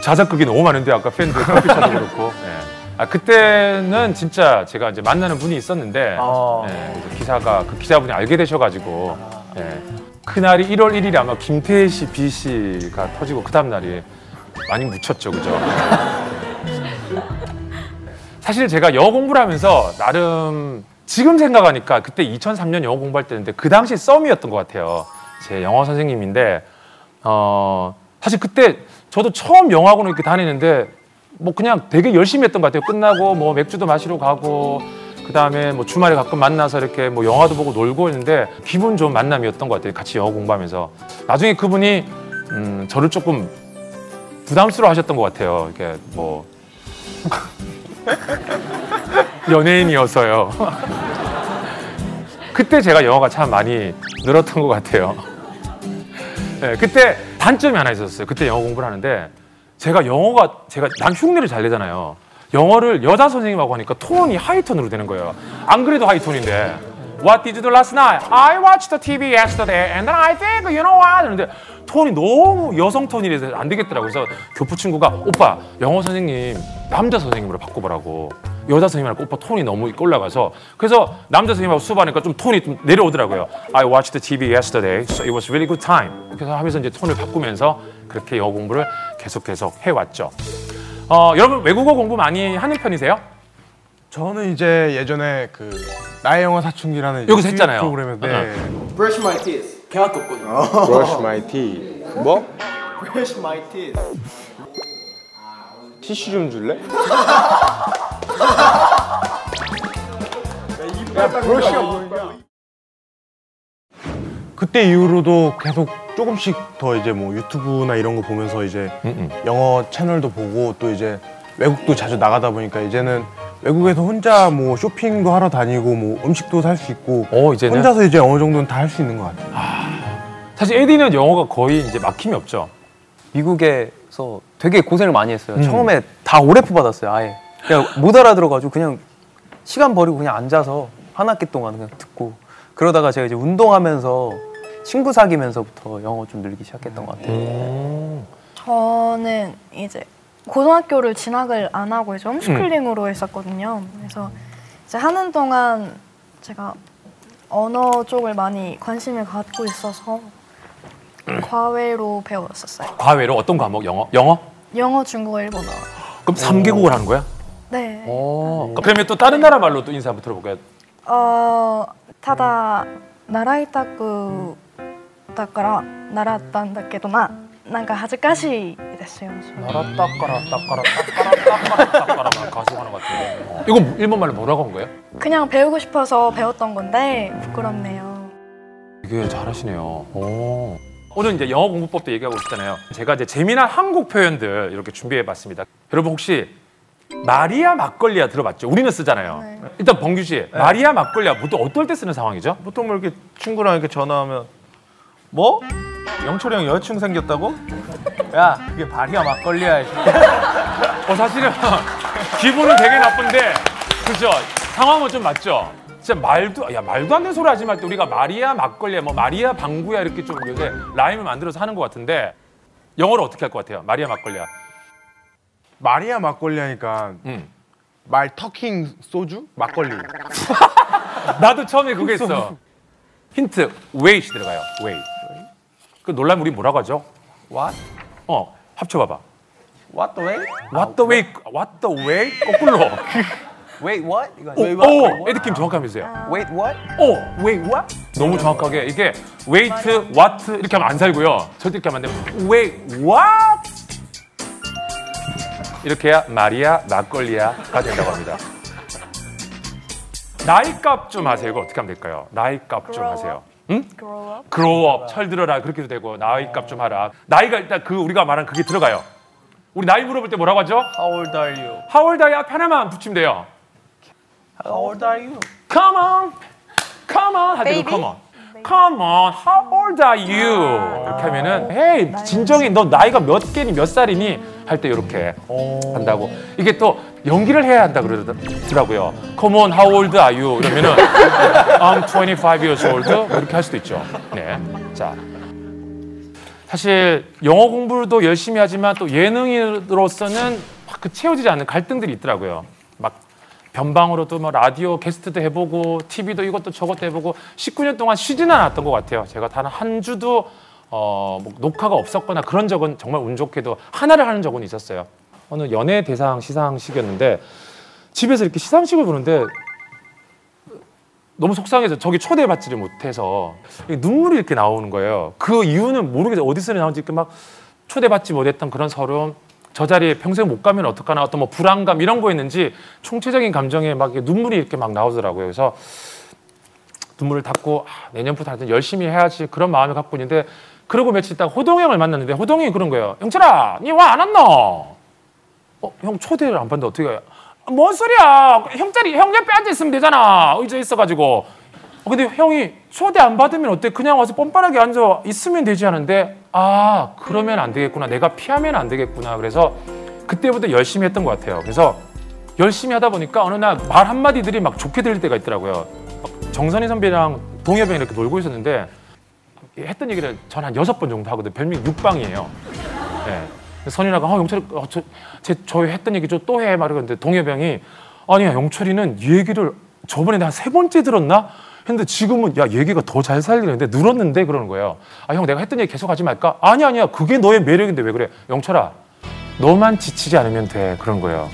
자작극이 너무 많은데 아까 팬들 커피차도 그렇고. 네. 아 그때는 진짜 제가 이제 만나는 분이 있었는데 아. 네, 기사가 그 기자분이 알게 되셔가지고 네. 그날이 1월 1일이 아마 김태희 씨, 비 씨가 터지고 그 다음 날이 많이 묻혔죠, 그죠? 사실 제가 영어 공부를 하면서 나름 지금 생각하니까 그때 2003년 영어 공부할 때인데 그 당시 썸이었던 것 같아요. 제 영어 선생님인데 어 사실 그때 저도 처음 영어학원을 이렇게 다니는데 뭐 그냥 되게 열심히 했던 것 같아요. 끝나고 뭐 맥주도 마시러 가고 그 다음에 뭐 주말에 가끔 만나서 이렇게 뭐 영화도 보고 놀고 있는데 기분 좋은 만남이었던 것 같아요. 같이 영어 공부하면서 나중에 그분이 음, 저를 조금 부담스러워 하셨던 것 같아요. 이렇게 뭐 연예인이어서요. 그때 제가 영어가 참 많이 늘었던 것 같아요. 네, 그때 단점이 하나 있었어요. 그때 영어 공부를 하는데 제가 영어가 제가 난 흉내를 잘 내잖아요. 영어를 여자 선생님하고 하니까 톤이 하이톤으로 되는 거예요. 안 그래도 하이톤인데 What did you do last night? I watched the TV yesterday and then I think you know what? 그런데 톤이 너무 여성 톤이라서 안 되겠더라고요. 그래서 교포 친구가 오빠 영어 선생님 남자 선생님으로 바꿔보라고. 여자 선생님하고 오빠 톤이 너무 올라가서 그래서 남자 선생님하고 수업하니까 좀 톤이 좀 내려오더라고요. I watched the TV yesterday, so it was really good time. 그래서 하면서 이제 톤을 바꾸면서 그렇게 영어 공부를 계속 계속 해왔죠. 어, 여러분 외국어 공부 많이 하는 편이세요? 저는 이제 예전에 그 나의 영어 사춘기라는 여기서 했잖아요. 프로그램인데 Brush my teeth. 개학도 없거든요. Brush my teeth. 뭐? Brush my teeth. 티슈 좀 줄래? 그때 이후로도 계속 조금씩 더 이제 뭐 유튜브나 이런 거 보면서 이제 영어 채널도 보고 또 이제 외국도 자주 나가다 보니까 이제는 외국에서 혼자 뭐 쇼핑도 하러 다니고 뭐 음식도 살 수 있고 어, 이제는? 혼자서 이제 어느 정도는 다 할 수 있는 것 같아요. 사실 에디는 영어가 거의 이제 막힘이 없죠. 미국에서 되게 고생을 많이 했어요. 음. 처음에 다 오래프 받았어요. 아예 그냥 못 알아들어가지고 그냥 시간 버리고 그냥 앉아서 한 학기 동안 그냥 듣고 그러다가 제가 이제 운동하면서 친구 사귀면서부터 영어 좀 늘기 시작했던 것 같아요. 음. 저는 이제 고등학교를 진학을 안 하고 이제 홈스쿨링으로 했었거든요. 그래서 이제 하는 동안 제가 언어 쪽을 많이 관심을 갖고 있어서 과외로 배웠었어요. 과외로 어떤 과목? 영어? 영어? 영어, 중국어, 일본어. 그럼 3개국을 하는 거야? 네. 어. 그러면 또 다른 나라 말로 또 인사 한번 들어볼까요? 어, ただ習いたくだから習ったんだけどな、 なんか恥ずかしいですよ。 나라 따까라 따까라 따까라 따까라 따까라 가수하는 것 같은데. 어. 이거 일본 말로 뭐라고 한 거예요? 그냥 배우고 싶어서 배웠던 건데 부끄럽네요. 되게 잘하시네요. 오. 오늘 이제 영어 공부법도 얘기하고 있잖아요. 제가 이제 재미난 한국 표현들 이렇게 준비해봤습니다. 여러분 혹시 마리아 막걸리아 들어봤죠? 우리는 쓰잖아요. 일단 범규 씨, 마리아 막걸리아 보통 어떨 때 쓰는 상황이죠? 보통 뭐 이렇게 친구랑 이렇게 전화하면 뭐? 영철이 형 여자친구 생겼다고? 야 그게 바리야 막걸리야. 어 사실은 기분은 되게 나쁜데 그죠? 상황은 좀 맞죠? 진짜 말도 야 말도 안 되는 소리 하지 말때 우리가 마리아 막걸리야 뭐 마리아 방구야 이렇게 좀 요새 라임을 만들어서 하는 것 같은데 영어로 어떻게 할 것 같아요? 마리아 막걸리야. 마리아 막걸리 하니까 음. 말 터킹 소주 막걸리. 나도 처음에 그거 했어. 힌트 wait 들어가요. wait. 그 놀라면 우리 뭐라고 하죠? What? 어 합쳐봐봐. What the way? What the way? What the way? 거꾸로. Wait what? 이거 오, wait what? 오 에디킴 정확하면서요. Wait what? 오, wait what? 너무 정확하게 이게 wait, what 이렇게 하면 안 살고요. 절대 이렇게 하면 안 돼요. wait what? 이렇게 해야 마리아 막걸리아가 된다고 합니다. 나이 값 좀 하세요. 이거 어떻게 하면 될까요? 나이 값 좀 하세요. 응? Grow up. grow up, 철들어라 그렇게도 되고 나이 값 좀 하라. 나이가 일단 그 우리가 말한 그게 들어가요. 우리 나이 물어볼 때 뭐라고 하죠? How old are you? How old are you? 하나만 붙이면 돼요. How old are you? Come on, come on 하대로 Baby? come on. Come on, how old are you? 이렇게 하면은 hey 진정이 너 나이가 몇 개니 몇 살이니 할 때 이렇게 한다고 이게 또 연기를 해야 한다 그러더라고요. Come on, how old are you? 이러면은 I'm 25 years old 뭐 이렇게 할 수도 있죠. 네, 자 사실 영어 공부도 열심히 하지만 또 예능인으로서는 막 그 채워지지 않는 갈등들이 있더라고요. 막 변방으로도 뭐 라디오 게스트도 해보고 TV도 이것도 저것도 해보고 19년 동안 쉬지는 않았던 것 같아요. 제가 단 한 주도 어, 뭐 녹화가 없었거나 그런 적은 정말 운 좋게도 하나를 하는 적은 있었어요. 어느 연예 대상 시상식이었는데 집에서 이렇게 시상식을 보는데 너무 속상해서 저기 초대받지를 못해서 눈물이 이렇게 나오는 거예요. 그 이유는 모르겠어요. 어디서 나온지 이렇게 막 초대받지 못했던 그런 서러움, 저 자리에 평생 못 가면 어떡하나 어떤 뭐 불안감 이런 거였는지 총체적인 감정에 막 눈물이 이렇게 막 나오더라고요. 그래서 눈물을 닦고 아, 내년부터 하여튼 열심히 해야지 그런 마음을 갖고 있는데 그러고 며칠 있다가 호동이 형을 만났는데 호동이 그런 거예요. 영철아, 니 와 안 왔노? 어, 형 초대를 안 받는데 어떻게? 아, 뭔 소리야? 형 자리 형 옆에 앉아 있으면 되잖아. 의자 있어가지고. 어, 근데 형이 초대 안 받으면 어때? 그냥 와서 뻔뻔하게 앉아 있으면 되지 않은데 아 그러면 안 되겠구나. 내가 피하면 안 되겠구나. 그래서 그때부터 열심히 했던 것 같아요. 그래서 열심히 하다 보니까 어느 날 말 한마디들이 막 좋게 들릴 때가 있더라고요. 막 정선희 선배랑 동엽이 이렇게 놀고 있었는데 했던 얘기를 전 한 여섯 번 정도 하거든요. 별명 육방이에요. 네. 선이나가 어, 영철 어, 저, 제, 저 했던 얘기 좀 또 해. 말하는데 형이 아니야 영철이는 이 얘기를 저번에 내가 세 번째 들었나? 했는데 지금은 야 얘기가 더 잘 살리는데 늘었는데 그러는 거예요. 아 형 내가 했던 얘기 계속 하지 말까? 아니 아니야 그게 너의 매력인데 왜 그래? 영철아 너만 지치지 않으면 돼 그런 거예요.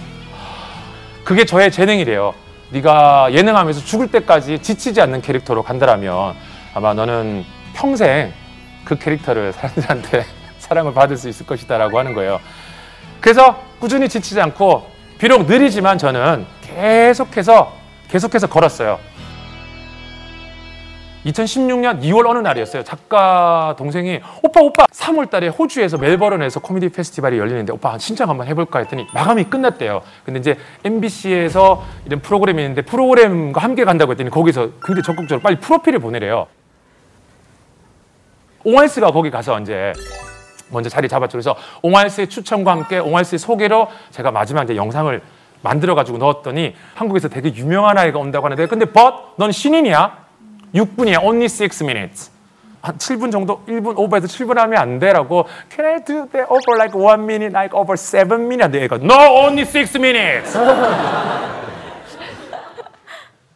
그게 저의 재능이래요. 네가 예능하면서 죽을 때까지 지치지 않는 캐릭터로 간다라면 아마 너는 평생 그 캐릭터를 사람들한테 사랑을 받을 수 있을 것이다라고 하는 거예요. 그래서 꾸준히 지치지 않고 비록 느리지만 저는 계속해서 계속해서 걸었어요. 2016년 2월 어느 날이었어요. 작가 동생이 오빠 오빠 3월 달에 호주에서 멜버른에서 코미디 페스티벌이 열리는데 오빠 신청 한번 해볼까 했더니 마감이 끝났대요. 근데 이제 MBC에서 이런 프로그램이 있는데 프로그램과 함께 간다고 했더니 거기서 굉장히 적극적으로 빨리 프로필을 보내래요. 옹알스가 거기 가서 이제 먼저 자리 잡았죠. 그래서 옹알스의 추천과 함께 옹알스의 소개로 제가 마지막 이제 영상을 만들어 가지고 넣었더니 한국에서 되게 유명한 아이가 온다고 하는데 근데 but 넌 신인이야? 6분이야. only 6 minutes. 한 7분 정도 1분 오버해서 7분 하면 안 돼라고 Can I do that over like one minute, like over seven minutes? 얘가 No, only six minutes.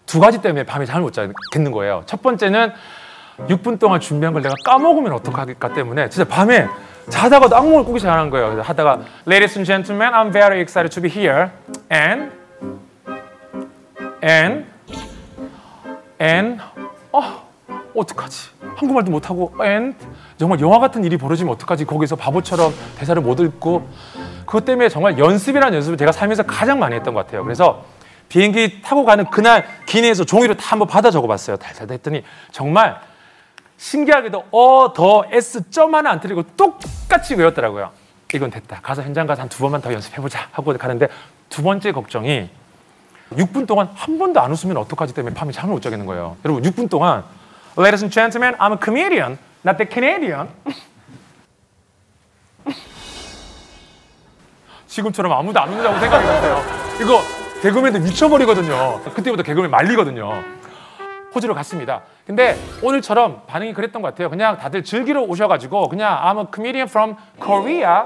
두 가지 때문에 밤에 잠을 못 자겠는 거예요. 첫 번째는 6분 동안 준비한 걸 내가 까먹으면 어떡하겠까 때문에 진짜 밤에 자다가도 악몽을 꾸기 시작하는 거예요. 그래서 하다가 Ladies and gentlemen, I'm very excited to be here. And and and 어 어떡하지? 한국말도 못하고 and 정말 영화 같은 일이 벌어지면 어떡하지? 거기서 바보처럼 대사를 못 읽고 그것 때문에 정말 연습이라는 연습을 제가 살면서 가장 많이 했던 것 같아요. 그래서 비행기 타고 가는 그날 기내에서 종이로 다 한번 받아 적어봤어요. 달달 했더니 정말 신기하게도 어, 더, S 점 하나 안 틀리고 똑같이 외웠더라고요. 이건 됐다. 가서 현장 가서 한 두 번만 더 연습해보자 하고 가는데 두 번째 걱정이 6분 동안 한 번도 안 웃으면 어떡하지 때문에 밤에 잠을 못 자겠는 거예요. 여러분 6분 동안 Ladies and gentlemen, I'm a comedian, not the Canadian. 지금처럼 아무도 안 웃는다고 생각했어요. 이거 개그맨들 미쳐버리거든요. 그때부터 개그맨 말리거든요. 호주로 갔습니다. 근데 오늘처럼 반응이 그랬던 것 같아요. 그냥 다들 즐기러 오셔가지고 그냥 I'm a comedian from Korea,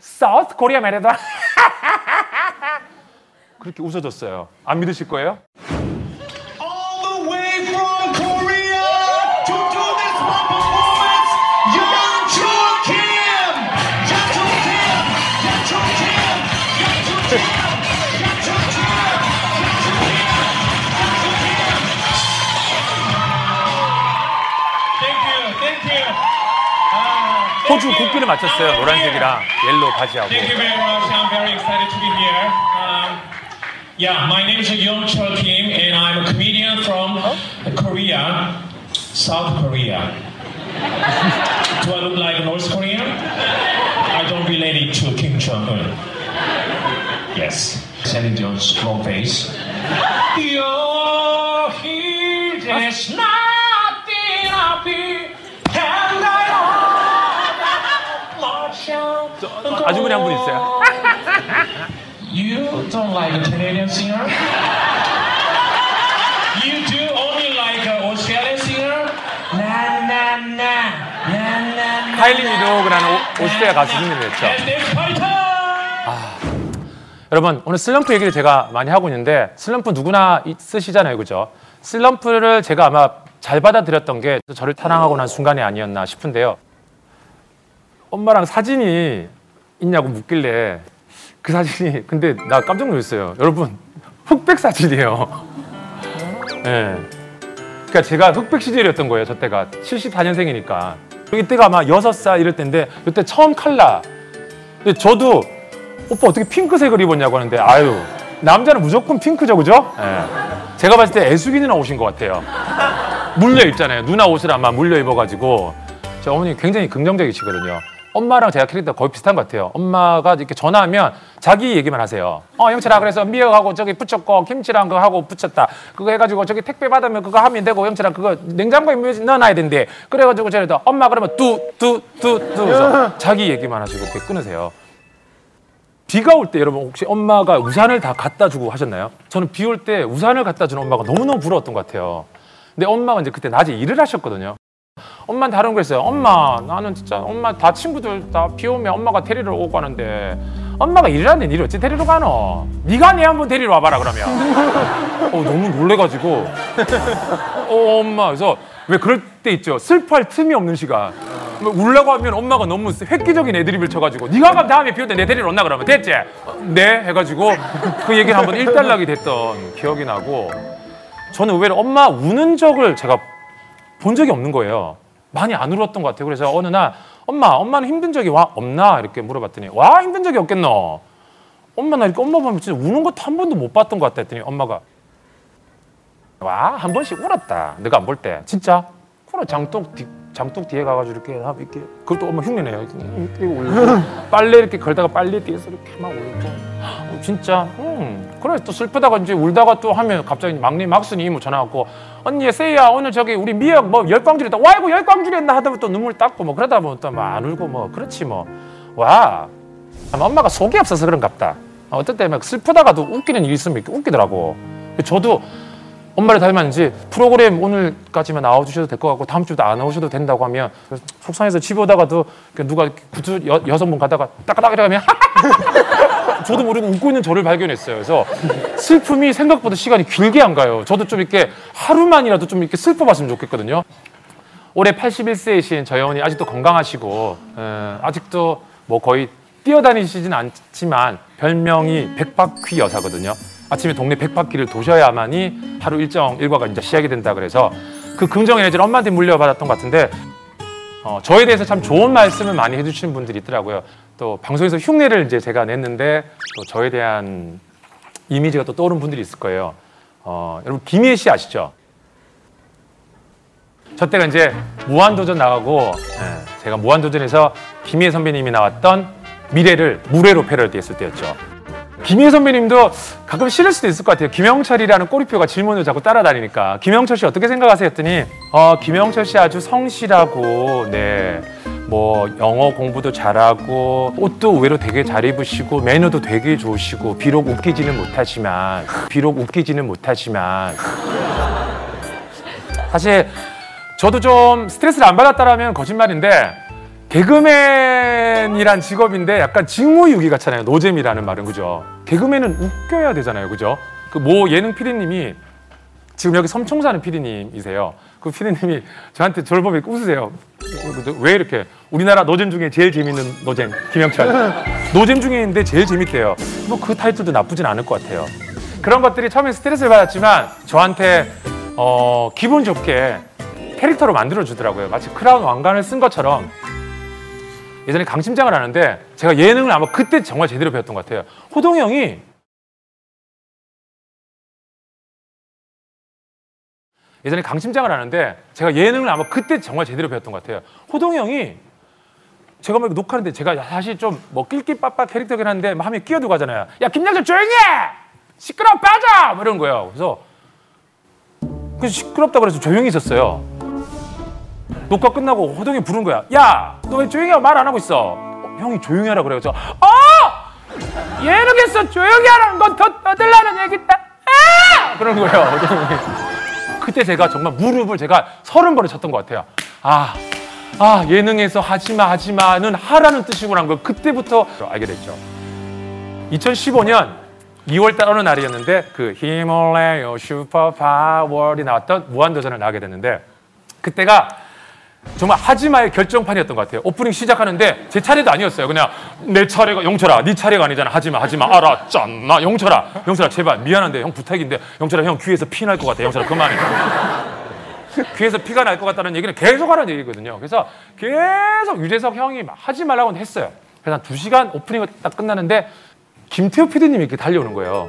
South Korea 말해도 그렇게 웃어줬어요. 안 믿으실 거예요? 호주 국기를 맞췄어요. 노란색이랑 옐로우 바지하고. Thank you very much. I'm very excited to be here. Um, yeah, my name is Young Chul Kim, and I'm a comedian from Korea, South Korea. Do I look like a North Korean? I don't relate it to Kim Jong Un. Yes. Celine Dion's long face. You're here, there's nothing 아주머니 한 분 있어요. You don't like a Canadian singer? You do only like an Australian singer? Na na na na na. 카일리 미노그라는 오- 오스트리아 가수 흉내냈죠. 여러분 오늘 슬럼프 얘기를 제가 많이 하고 있는데 슬럼프 누구나 있으시잖아요, 그죠? 슬럼프를 제가 아마 잘 받아들였던 게 저를 사랑하고 난 순간이 아니었나 싶은데요. 엄마랑 사진이 있냐고 묻길래 그 사진이 근데 나 깜짝 놀랐어요. 여러분 흑백 사진이에요. 예. 그러니까 제가 흑백 시절이었던 거예요. 저 때가 74년생이니까 이때가 아마 6살 이럴 때인데 이때 처음 칼라. 근데 저도 오빠 어떻게 핑크색을 입었냐고 하는데 아유 남자는 무조건 핑크죠, 그죠? 예. 제가 봤을 때 애숙이 누나 오신 것 같아요. 물려 입잖아요. 누나 옷을 아마 물려 입어가지고 저 어머니 굉장히 긍정적이시거든요. 엄마랑 제가 캐릭터 거의 비슷한 것 같아요. 엄마가 이렇게 전화하면 자기 얘기만 하세요. 어, 영철아, 그래서 미역하고 저기 붙였고, 김치랑 그거 하고 붙였다. 그거 해가지고 저기 택배 받으면 그거 하면 되고, 영철아, 그거 냉장고에 넣어놔야 된대. 그래가지고 저래도 엄마 그러면 뚜, 뚜, 뚜, 뚜. 그래서 자기 얘기만 하시고 이렇게 끊으세요. 비가 올 때 여러분 혹시 엄마가 우산을 다 갖다 주고 하셨나요? 저는 비 올 때 우산을 갖다 주는 엄마가 너무너무 부러웠던 것 같아요. 근데 엄마가 이제 그때 낮에 일을 하셨거든요. 엄마는 다른 거 했어요. 엄마 나는 진짜 엄마 다 친구들 다 비 오면 엄마가 데리러 오고 하는데 엄마가 하는데 니를 어찌 데리러 가노? 네가 내 한번 데리러 와봐라 그러면. 어, 너무 놀래가지고 어, 엄마 그래서 왜 그럴 때 있죠. 슬퍼할 틈이 없는 시간. 뭐 울라고 하면 엄마가 너무 획기적인 애드립을 쳐가지고 네가 가면 다음에 비 올 때 내 데리러 온나 그러면 됐지? 어, 네 해가지고 그 얘기를 한번 일단락이 됐던 기억이 나고 저는 의외로 엄마 우는 적을 제가 본 적이 없는 거예요. 많이 안 울었던 것 같아요. 그래서 어느 날 엄마, 엄마는 힘든 적이 와 없나 이렇게 물어봤더니 와 힘든 적이 없겠노. 엄마 나 이렇게 엄마 보면 진짜 우는 것도 한 번도 못 봤던 것 같다 했더니 엄마가 와 한 번씩 울었다. 내가 안 볼 때 진짜 그래 장독 뒤, 장독 뒤에 가가지고 이렇게 하- 이렇게 그것도 엄마 흉내내요. 이렇게 울고 빨래 이렇게 걸다가 빨래 뒤에서 이렇게 막 울고 어, 진짜 음 그래 또 슬프다가 이제 울다가 또 하면 갑자기 막내 막순이 이모 전화 왔고 언니 세이야 오늘 저기 우리 미역 뭐 열광줄 했다. 와이고 열광줄 했나 하다 보면 또 눈물 닦고 뭐 그러다 보면 또 막 안 울고 뭐 그렇지 뭐와. 엄마가 속이 없어서 그런갑다. 어떨 때 막 슬프다가도 웃기는 일이 있으면 웃기더라고. 저도 엄마를 닮았는지 프로그램 오늘까지만 나와주셔도 될 것 같고 다음 주도 안 나오셔도 된다고 하면 속상해서 집에 오다가도 그 누가 구두 여, 여성분 가다가 따까닥 이러면 저도 모르고 웃고 있는 저를 발견했어요. 그래서 슬픔이 생각보다 시간이 길게 안 가요. 저도 좀 이렇게 하루만이라도 좀 이렇게 슬퍼봤으면 좋겠거든요. 올해 81세이신 저희 어머니 아직도 건강하시고 에, 아직도 뭐 거의 뛰어다니시진 않지만 별명이 백바퀴 여사거든요. 아침에 동네 백바퀴를 도셔야만이 하루 일정 일과가 이제 시작이 된다 그래서 그 긍정 에너지를 엄마한테 물려받았던 것 같은데 어, 저에 대해서 참 좋은 말씀을 많이 해주시는 분들이 있더라고요. 또 방송에서 흉내를 이제 제가 냈는데 또 저에 대한 이미지가 또 떠오른 분들이 있을 거예요. 어, 여러분 김희애 씨 아시죠? 저 때가 이제 무한도전 나가고 예, 제가 무한도전에서 김희애 선배님이 나왔던 미래를 무례로 패러디했을 때였죠. 김희애 선배님도 가끔 싫을 수도 있을 것 같아요. 김영철이라는 꼬리표가 질문을 자꾸 따라다니니까 김영철 씨 어떻게 생각하세요? 했더니 어, 김영철 씨 아주 성실하고 네. 뭐 영어 공부도 잘하고 옷도 의외로 되게 잘 입으시고 매너도 되게 좋으시고 비록 웃기지는 못하지만 비록 웃기지는 못하지만 사실 저도 좀 스트레스를 안 받았다라면 거짓말인데 개그맨이란 직업인데 약간 직무유기 같잖아요. 노잼이라는 말은 그죠? 개그맨은 웃겨야 되잖아요. 그죠? 그 모 예능 PD님이 지금 여기 섬청 사는 PD님이세요. 그 PD님이 저한테 저를 보면 웃으세요. 왜 이렇게 우리나라 노잼 중에 제일 재밌는 노잼 김영철 노잼 중에 있는데 제일 재밌대요. 뭐 그 타이틀도 나쁘진 않을 것 같아요. 그런 것들이 처음에 스트레스를 받았지만 저한테 어, 기분 좋게 캐릭터로 만들어 주더라고요. 마치 크라운 왕관을 쓴 것처럼 예전에 강심장을 하는데 제가 예능을 아마 그때 정말 제대로 배웠던 것 같아요. 호동이 형이 예전에 강심장을 하는데 제가 예능을 아마 그때 정말 제대로 배웠던 것 같아요. 호동이 형이 제가 막 녹화하는데 제가 사실 좀 뭐 낄낄빠빠 캐릭터긴 한데 막 하면 끼어들고 하잖아요. 야 김양철 조용히 해! 시끄러워 빠져! 뭐 이런 거예요. 그래서 그래서 시끄럽다 그래서 조용히 있었어요. 녹화 끝나고 호동이 부른 거야. 야, 너 왜 조용히 하고 말 안 하고 있어? 어, 형이 조용히 하라 그래요. 저, 어! 예능에서 조용히 하라는 건 더 떠들라는 얘기다. 아! 그런 거예요. 그때 제가 정말 무릎을 제가 서른 번을 쳤던 것 같아요. 아, 아 예능에서 하지마 하지마는 하라는 뜻이구나 걸 그때부터 알게 됐죠. 2015년 2월달 어느 날이었는데 그 내요 슈퍼파월이 나왔던 무한도전을 나가게 됐는데 그때가 정말 하지마의 결정판이었던 것 같아요. 오프닝 시작하는데 제 차례도 아니었어요. 그냥 내 차례가 영철아, 네 차례가 아니잖아. 하지마, 하지마, 알았잖아. 영철아, 영철아 제발 미안한데 형 부탁인데 영철아 형 귀에서 피 날 것 같아. 영철아 그만해. 귀에서 피가 날 것 같다는 얘기는 계속 하라는 얘기거든요. 그래서 계속 유재석 형이 막 하지 말라고 했어요. 그래서 한 두 시간 오프닝을 딱 끝나는데 김태호 PD님이 이렇게 달려오는 거예요.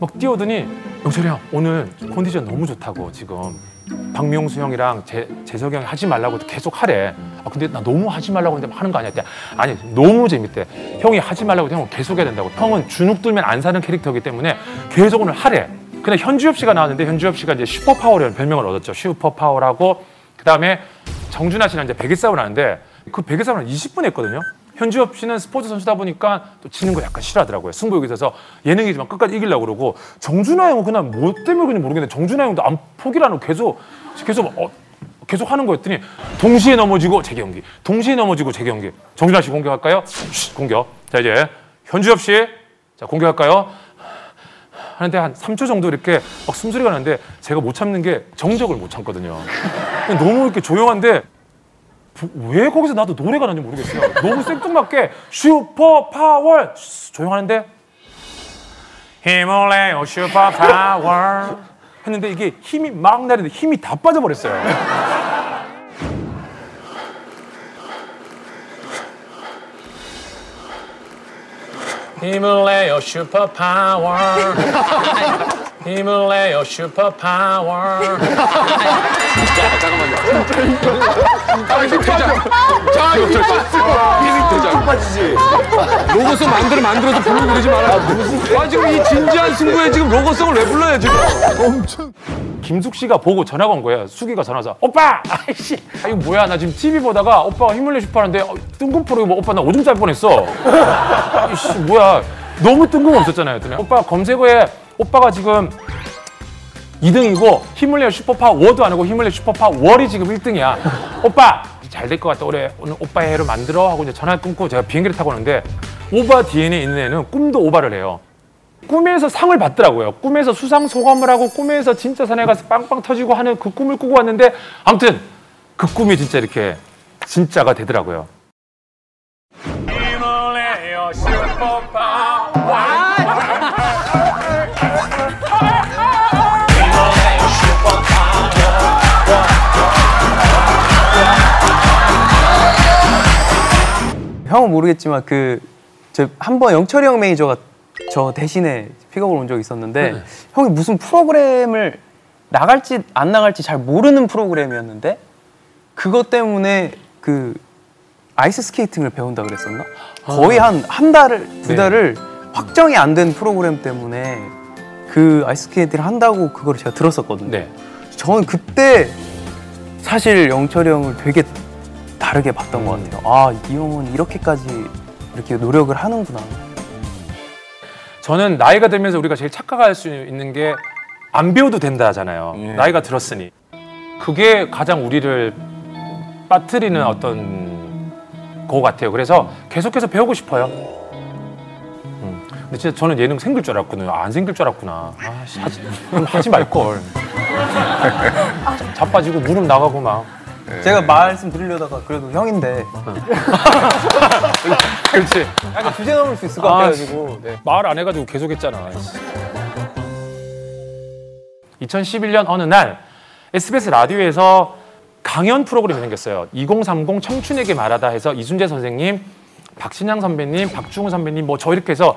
막 뛰어오더니 영철이 형 오늘 컨디션 너무 좋다고 지금 박명수 형이랑 재, 재석이 형이 하지 말라고 계속 하래. 아 근데 나 너무 하지 말라고 했는데 하는 거 아니야? 했더니 아니 너무 재밌대. 형이 하지 말라고 형은 계속 해야 된다고. 형은 주눅 들면 안 사는 캐릭터이기 때문에 계속 오늘 하래. 근데 현주엽 씨가 나왔는데 현주엽 씨가 이제 슈퍼파워라는 별명을 얻었죠. 슈퍼파워라고 그 다음에 정준하 씨랑 이제 베개 싸움을 하는데 그 베개 싸움을 한 20분 했거든요. 현주엽 씨는 스포츠 선수다 보니까 또 지는 거 약간 싫어하더라고요. 승부욕이 있어서 예능이지만 끝까지 이기려고 그러고 정준하 형은 그냥 뭐 때문에 그런지 모르겠는데 정준하 형도 안 포기하는 계속 계속 어, 계속 하는 거였더니 동시에 넘어지고 재경기 동시에 넘어지고 재경기 정준하 씨 공격할까요? 쉿, 공격 자 이제 현주엽 씨자 공격할까요? 하는데 한 3초 정도 이렇게 막 숨소리가 나는데 제가 못 참는 게 정적을 못 참거든요. 너무 이렇게 조용한데 부- 왜 거기서 나도 노래가 나는지 모르겠어요. 너무 생뚱맞게 슈퍼 파워 조용하는데 힘을 내요 슈퍼 파워 했는데 이게 힘이 막 나는데 힘이 다 빠져버렸어요. 힘을 내요 슈퍼 파워 힘을 내요 슈퍼 파워 빠져. 자, 힘 빠져. 힘 빠지지. 로고송 만들어 만들어서 부르고 그러지 마라. 아 지금 이 진지한 승부에 지금 로고송을 왜 불러요 지금? 엄청. 김숙 씨가 보고 전화가 온 거예요. 수기가 전화 와서 오빠, 아이씨, 아, 이거 뭐야? 나 지금 TV 보다가 오빠가 힘을 내 싶어하는데 어, 뜬금포로 뭐 오빠 나 오줌 쌀 뻔했어. 아이씨, 뭐야? 너무 뜬금없었잖아요. 오빠 검색어에 오빠가 지금 2등이고 힘을 내요 슈퍼파 워도 안 하고 힘을 내요 슈퍼파 월이 지금 1등이야. 오빠 잘 될 것 같다. 올해 오늘 오빠의 해로 만들어 하고 이제 전화 끊고 제가 비행기를 타고 오는데 오바 DNA에 있는 애는 꿈도 오바를 해요. 꿈에서 상을 받더라고요. 꿈에서 수상 소감을 하고 꿈에서 진짜 산에 가서 빵빵 터지고 하는 그 꿈을 꾸고 왔는데 아무튼 그 꿈이 진짜 이렇게 진짜가 되더라고요. 형은 모르겠지만 그저한번 영철이 형 매니저가 저 대신에 픽업을 온 적이 있었는데 네. 형이 무슨 프로그램을 나갈지 안 나갈지 잘 모르는 프로그램이었는데 그것 때문에 그 아이스 스케이팅을 배운다 그랬었나? 거의 한한 달을 두 네. 달을 확정이 안 된 프로그램 때문에 그 아이스 스케이팅을 한다고 그걸 제가 들었었거든요. 네. 저는 그때 사실 영철이 형을 되게 다르게 봤던 것 같아요. 아, 이 형은 이렇게까지 이렇게 노력을 하는구나. 저는 나이가 들면서 우리가 제일 착각할 수 있는 게 안 배워도 된다잖아요. 나이가 들었으니. 그게 가장 우리를 빠뜨리는 어떤 거 같아요. 그래서 계속해서 배우고 싶어요. 음. 근데 진짜 저는 예능 생길 줄 알았거든요. 아, 안 생길 줄 알았구나. 아, 씨, 하지, 하지 말걸. 자빠지고 무릎 나가고 막. 제가 말씀드리려다가 그래도 형인데. 그렇지. 약간 주제 넘을 수 있을 것 같아가지고. 네. 말 안 해가지고 계속 했잖아. 2011년 어느 날 SBS 라디오에서 강연 프로그램이 생겼어요. 2030 청춘에게 말하다 해서 이순재 선생님, 박신양 선배님, 박중훈 선배님 뭐 저 이렇게 해서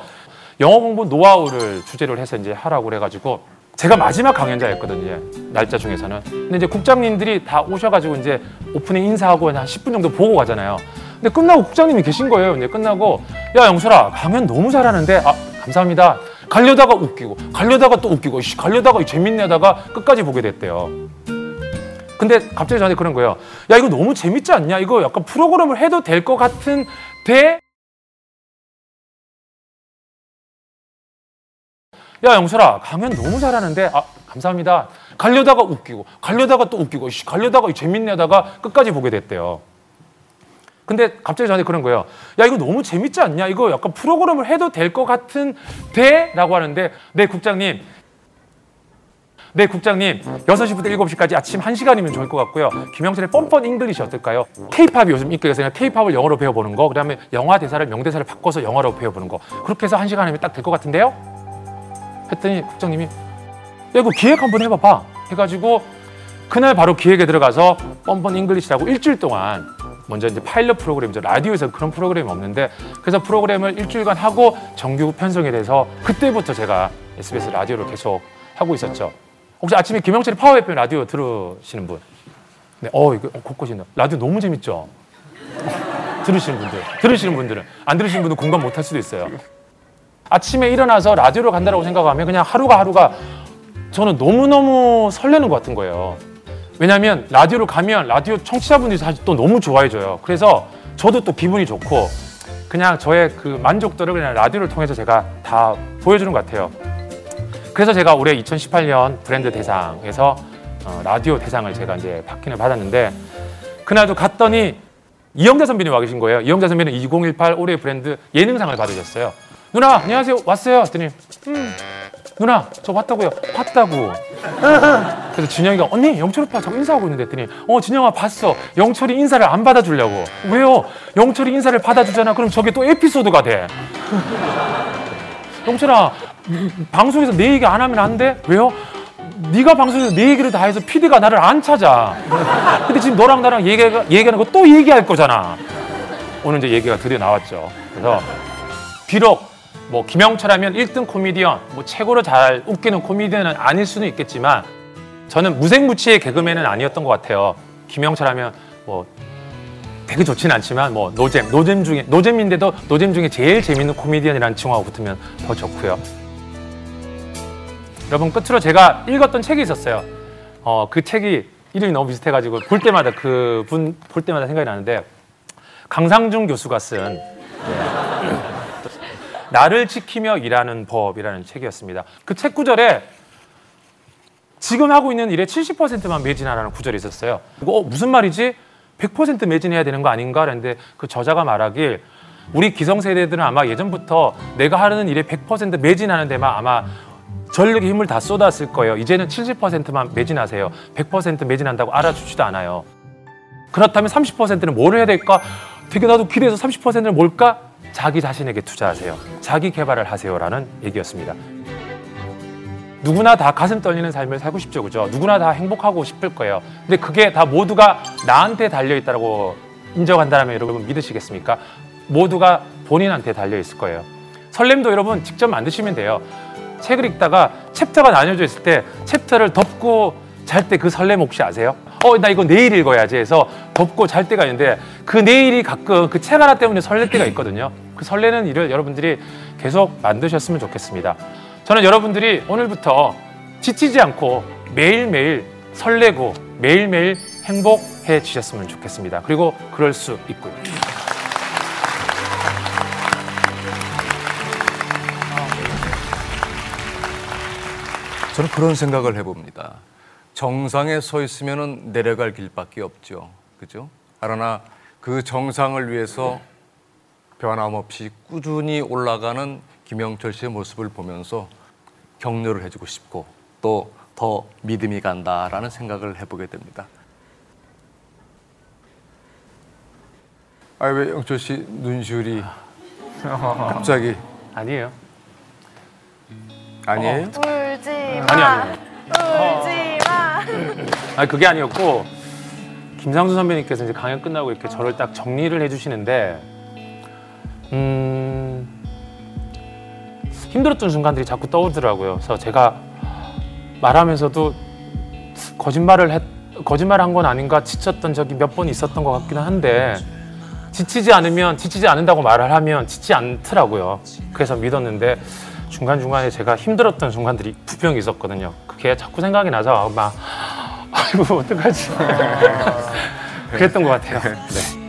영어 공부 노하우를 주제로 해서 이제 하라고 그래가지고 제가 마지막 강연자였거든요. 날짜 중에서는. 근데 이제 국장님들이 다 오셔가지고 이제 오프닝 인사하고 한 10분 정도 보고 가잖아요. 근데 끝나고 국장님이 계신 거예요. 근데 끝나고 야 영설아 강연 너무 잘하는데 아 감사합니다. 가려다가 웃기고 가려다가 또 웃기고 씨, 가려다가 재밌네 하다가 끝까지 보게 됐대요. 근데 갑자기 저한테 그런 거예요. 야 이거 너무 재밌지 않냐? 이거 약간 프로그램을 해도 될 것 같은 데 야 영철아 강연 너무 잘하는데 아 감사합니다. 가려다가 웃기고 가려다가 또 웃기고 씨, 가려다가 재밌네 하다가 끝까지 보게 됐대요. 근데 갑자기 저한테 그런 거예요. 야 이거 너무 재밌지 않냐? 이거 약간 프로그램을 해도 될 것 같은데 라고 하는데 네 국장님 네 국장님 6시부터 7시까지 아침 1시간이면 좋을 것 같고요. 김영철의 뻔뻔 잉글리시 어떨까요? 케이팝이 요즘 인기가 있으니까 케이팝을 영어로 배워보는 거 그 다음에 영화 대사를 명대사를 바꿔서 영어로 배워보는 거 그렇게 해서 1시간이면 딱 될 것 같은데요? 했더니 국장님이 야 이거 기획 한번 해봐봐 해가지고 그날 바로 기획에 들어가서 뻔뻔 잉글리시라고 일주일 동안 먼저 이제 파일럿 프로그램 이죠. 라디오에서 그런 프로그램이 없는데 그래서 프로그램을 일주일간 하고 정규 편성이 돼서 그때부터 제가 SBS 라디오를 계속 하고 있었죠. 혹시 아침에 김영철이 파워 FM 라디오 들으시는 분? 네, 어 이거 곳곳이 있나? 라디오 너무 재밌죠. 들으시는 분들, 들으시는 분들은 안 들으시는 분은 공감 못 할 수도 있어요. 아침에 일어나서 라디오로 간다라고 생각하면 그냥 하루가 하루가 저는 너무너무 설레는 것 같은 거예요. 왜냐하면 라디오로 가면 라디오 청취자분들이 사실 또 너무 좋아해줘요. 그래서 저도 또 기분이 좋고 그냥 저의 그 만족도를 그냥 라디오를 통해서 제가 다 보여주는 것 같아요. 그래서 제가 올해 2018년 브랜드 대상에서 어, 라디오 대상을 제가 이제 받기는 받았는데 그날도 갔더니 이영자 선배님 와 계신 거예요. 이영자 선배는 2018 올해 브랜드 예능상을 받으셨어요. 누나 안녕하세요 왔어요. 했더니 음, 누나 저 왔다고요. 봤다고. 그래서 준영이가 언니 영철 오빠 저 인사하고 있는데 했더니 어 준영아 봤어. 영철이 인사를 안 받아주려고. 왜요? 영철이 인사를 받아주잖아. 그럼 저게 또 에피소드가 돼. 영철아 음, 방송에서 내 얘기 안 하면 안 돼? 왜요? 네가 방송에서 내 얘기를 다 해서 PD가 나를 안 찾아. 근데 지금 너랑 나랑 얘기가, 얘기하는 거 또 얘기할 거잖아. 오늘 이제 얘기가 드디어 나왔죠. 그래서 비록 뭐 김영철하면 1등 코미디언, 뭐 최고로 잘 웃기는 코미디언은 아닐 수는 있겠지만 저는 무색무취의 개그맨은 아니었던 것 같아요. 김영철하면 뭐 되게 좋진 않지만 뭐 노잼, 노잼 중에 노잼인데도 노잼 중에 제일 재밌는 코미디언이라는 칭호가 붙으면 더 좋고요. 여러분 끝으로 제가 읽었던 책이 있었어요. 어, 그 책이 이름이 너무 비슷해가지고 볼 때마다 그 분 볼 때마다 생각이 나는데 강상중 교수가 쓴 네. 나를 지키며 일하는 법이라는 책이었습니다. 그 책 구절에 지금 하고 있는 일의 70%만 매진하라는 구절이 있었어요. 이거 어, 무슨 말이지? 100% 매진해야 되는 거 아닌가? 그랬는데 그 저자가 말하길 우리 기성세대들은 아마 예전부터 내가 하는 일에 100% 매진하는 데만 아마 전력의 힘을 다 쏟았을 거예요. 이제는 70%만 매진하세요. 100% 매진한다고 알아주지도 않아요. 그렇다면 30%는 뭘 해야 될까? 되게 나도 기대해서 30%는 뭘까? 자기 자신에게 투자하세요. 자기 개발을 하세요라는 얘기였습니다. 누구나 다 가슴 떨리는 삶을 살고 싶죠, 그죠? 누구나 다 행복하고 싶을 거예요. 근데 그게 다 모두가 나한테 달려 있다고 인정한다면 여러분 믿으시겠습니까? 모두가 본인한테 달려 있을 거예요. 설렘도 여러분 직접 만드시면 돼요. 책을 읽다가 chapter가 나뉘어져 있을 때 chapter를 덮고 잘 때 그 설렘 혹시 아세요? 어, 나 이거 내일 읽어야지 해서 덮고 잘 때가 있는데 그 내일이 가끔 그 책 하나 때문에 설렐 때가 있거든요. 그 설레는 일을 여러분들이 계속 만드셨으면 좋겠습니다. 저는 여러분들이 오늘부터 지치지 않고 매일매일 설레고 매일매일 행복해 지셨으면 좋겠습니다. 그리고 그럴 수 있고요. 저는 그런 생각을 해봅니다. 정상에 서 있으면 내려갈 길밖에 없죠. 그죠? 그러나 그 정상을 위해서 변함없이 꾸준히 올라가는 김영철 씨의 모습을 보면서 격려를 해주고 싶고 또 더 믿음이 간다라는 생각을 해보게 됩니다. 아왜 영철 씨 눈시울이 갑자기 아니에요? 아니에요? 울지 마. 아니, 아니. 울지 마. 아니 그게 아니었고 김상수 선배님께서 이제 강연 끝나고 이렇게 저를 딱 정리를 해주시는데 음 힘들었던 순간들이 자꾸 떠오르더라고요. 그래서 제가 말하면서도 거짓말을 했 거짓말 한 건 아닌가 지쳤던 적이 몇 번 있었던 것 같기는 한데 지치지 않으면 지치지 않는다고 말을 하면 지치 않더라고요. 그래서 믿었는데 중간 중간에 제가 힘들었던 순간들이 부평이 있었거든요. 그게 자꾸 생각이 나서 막 아이고 어떡하지 그랬던 것 같아요. 네.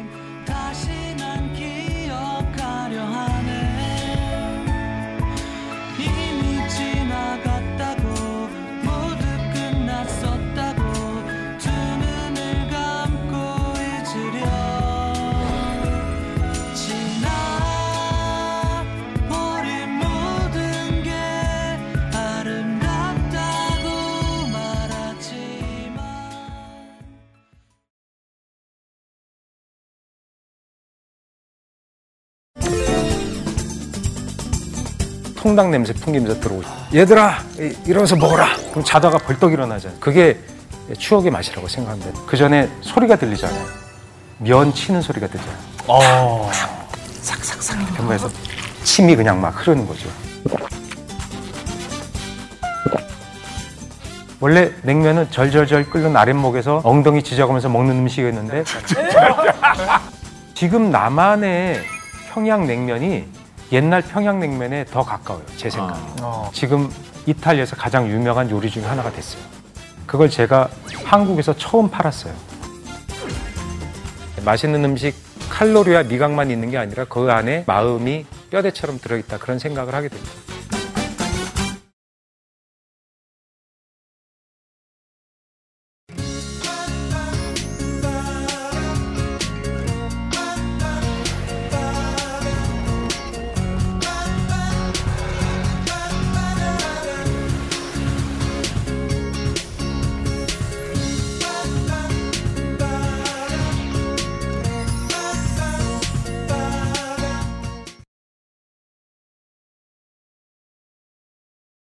통닭 냄새, 풍김새 들어오죠. 얘들아, 이- 일어나서 먹어라. 그럼 자다가 벌떡 일어나잖아요. 그게 추억의 맛이라고 생각합니다. 그 전에 소리가 들리잖아요. 면 치는 소리가 들잖아요. 어. 삭삭삭 이렇게 한번 해서 침이 그냥 막 흐르는 거죠. 원래 냉면은 절절절 끓는 아랫목에서 엉덩이 지져가면서 먹는 음식이었는데 지금 남한의 평양냉면이 옛날 평양냉면에 더 가까워요. 제 생각에. 지금 이탈리아에서 가장 유명한 요리 중에 하나가 됐어요. 그걸 제가 한국에서 처음 팔았어요. 맛있는 음식 칼로리와 미각만 있는 게 아니라 그 안에 마음이 뼈대처럼 들어있다 그런 생각을 하게 됩니다.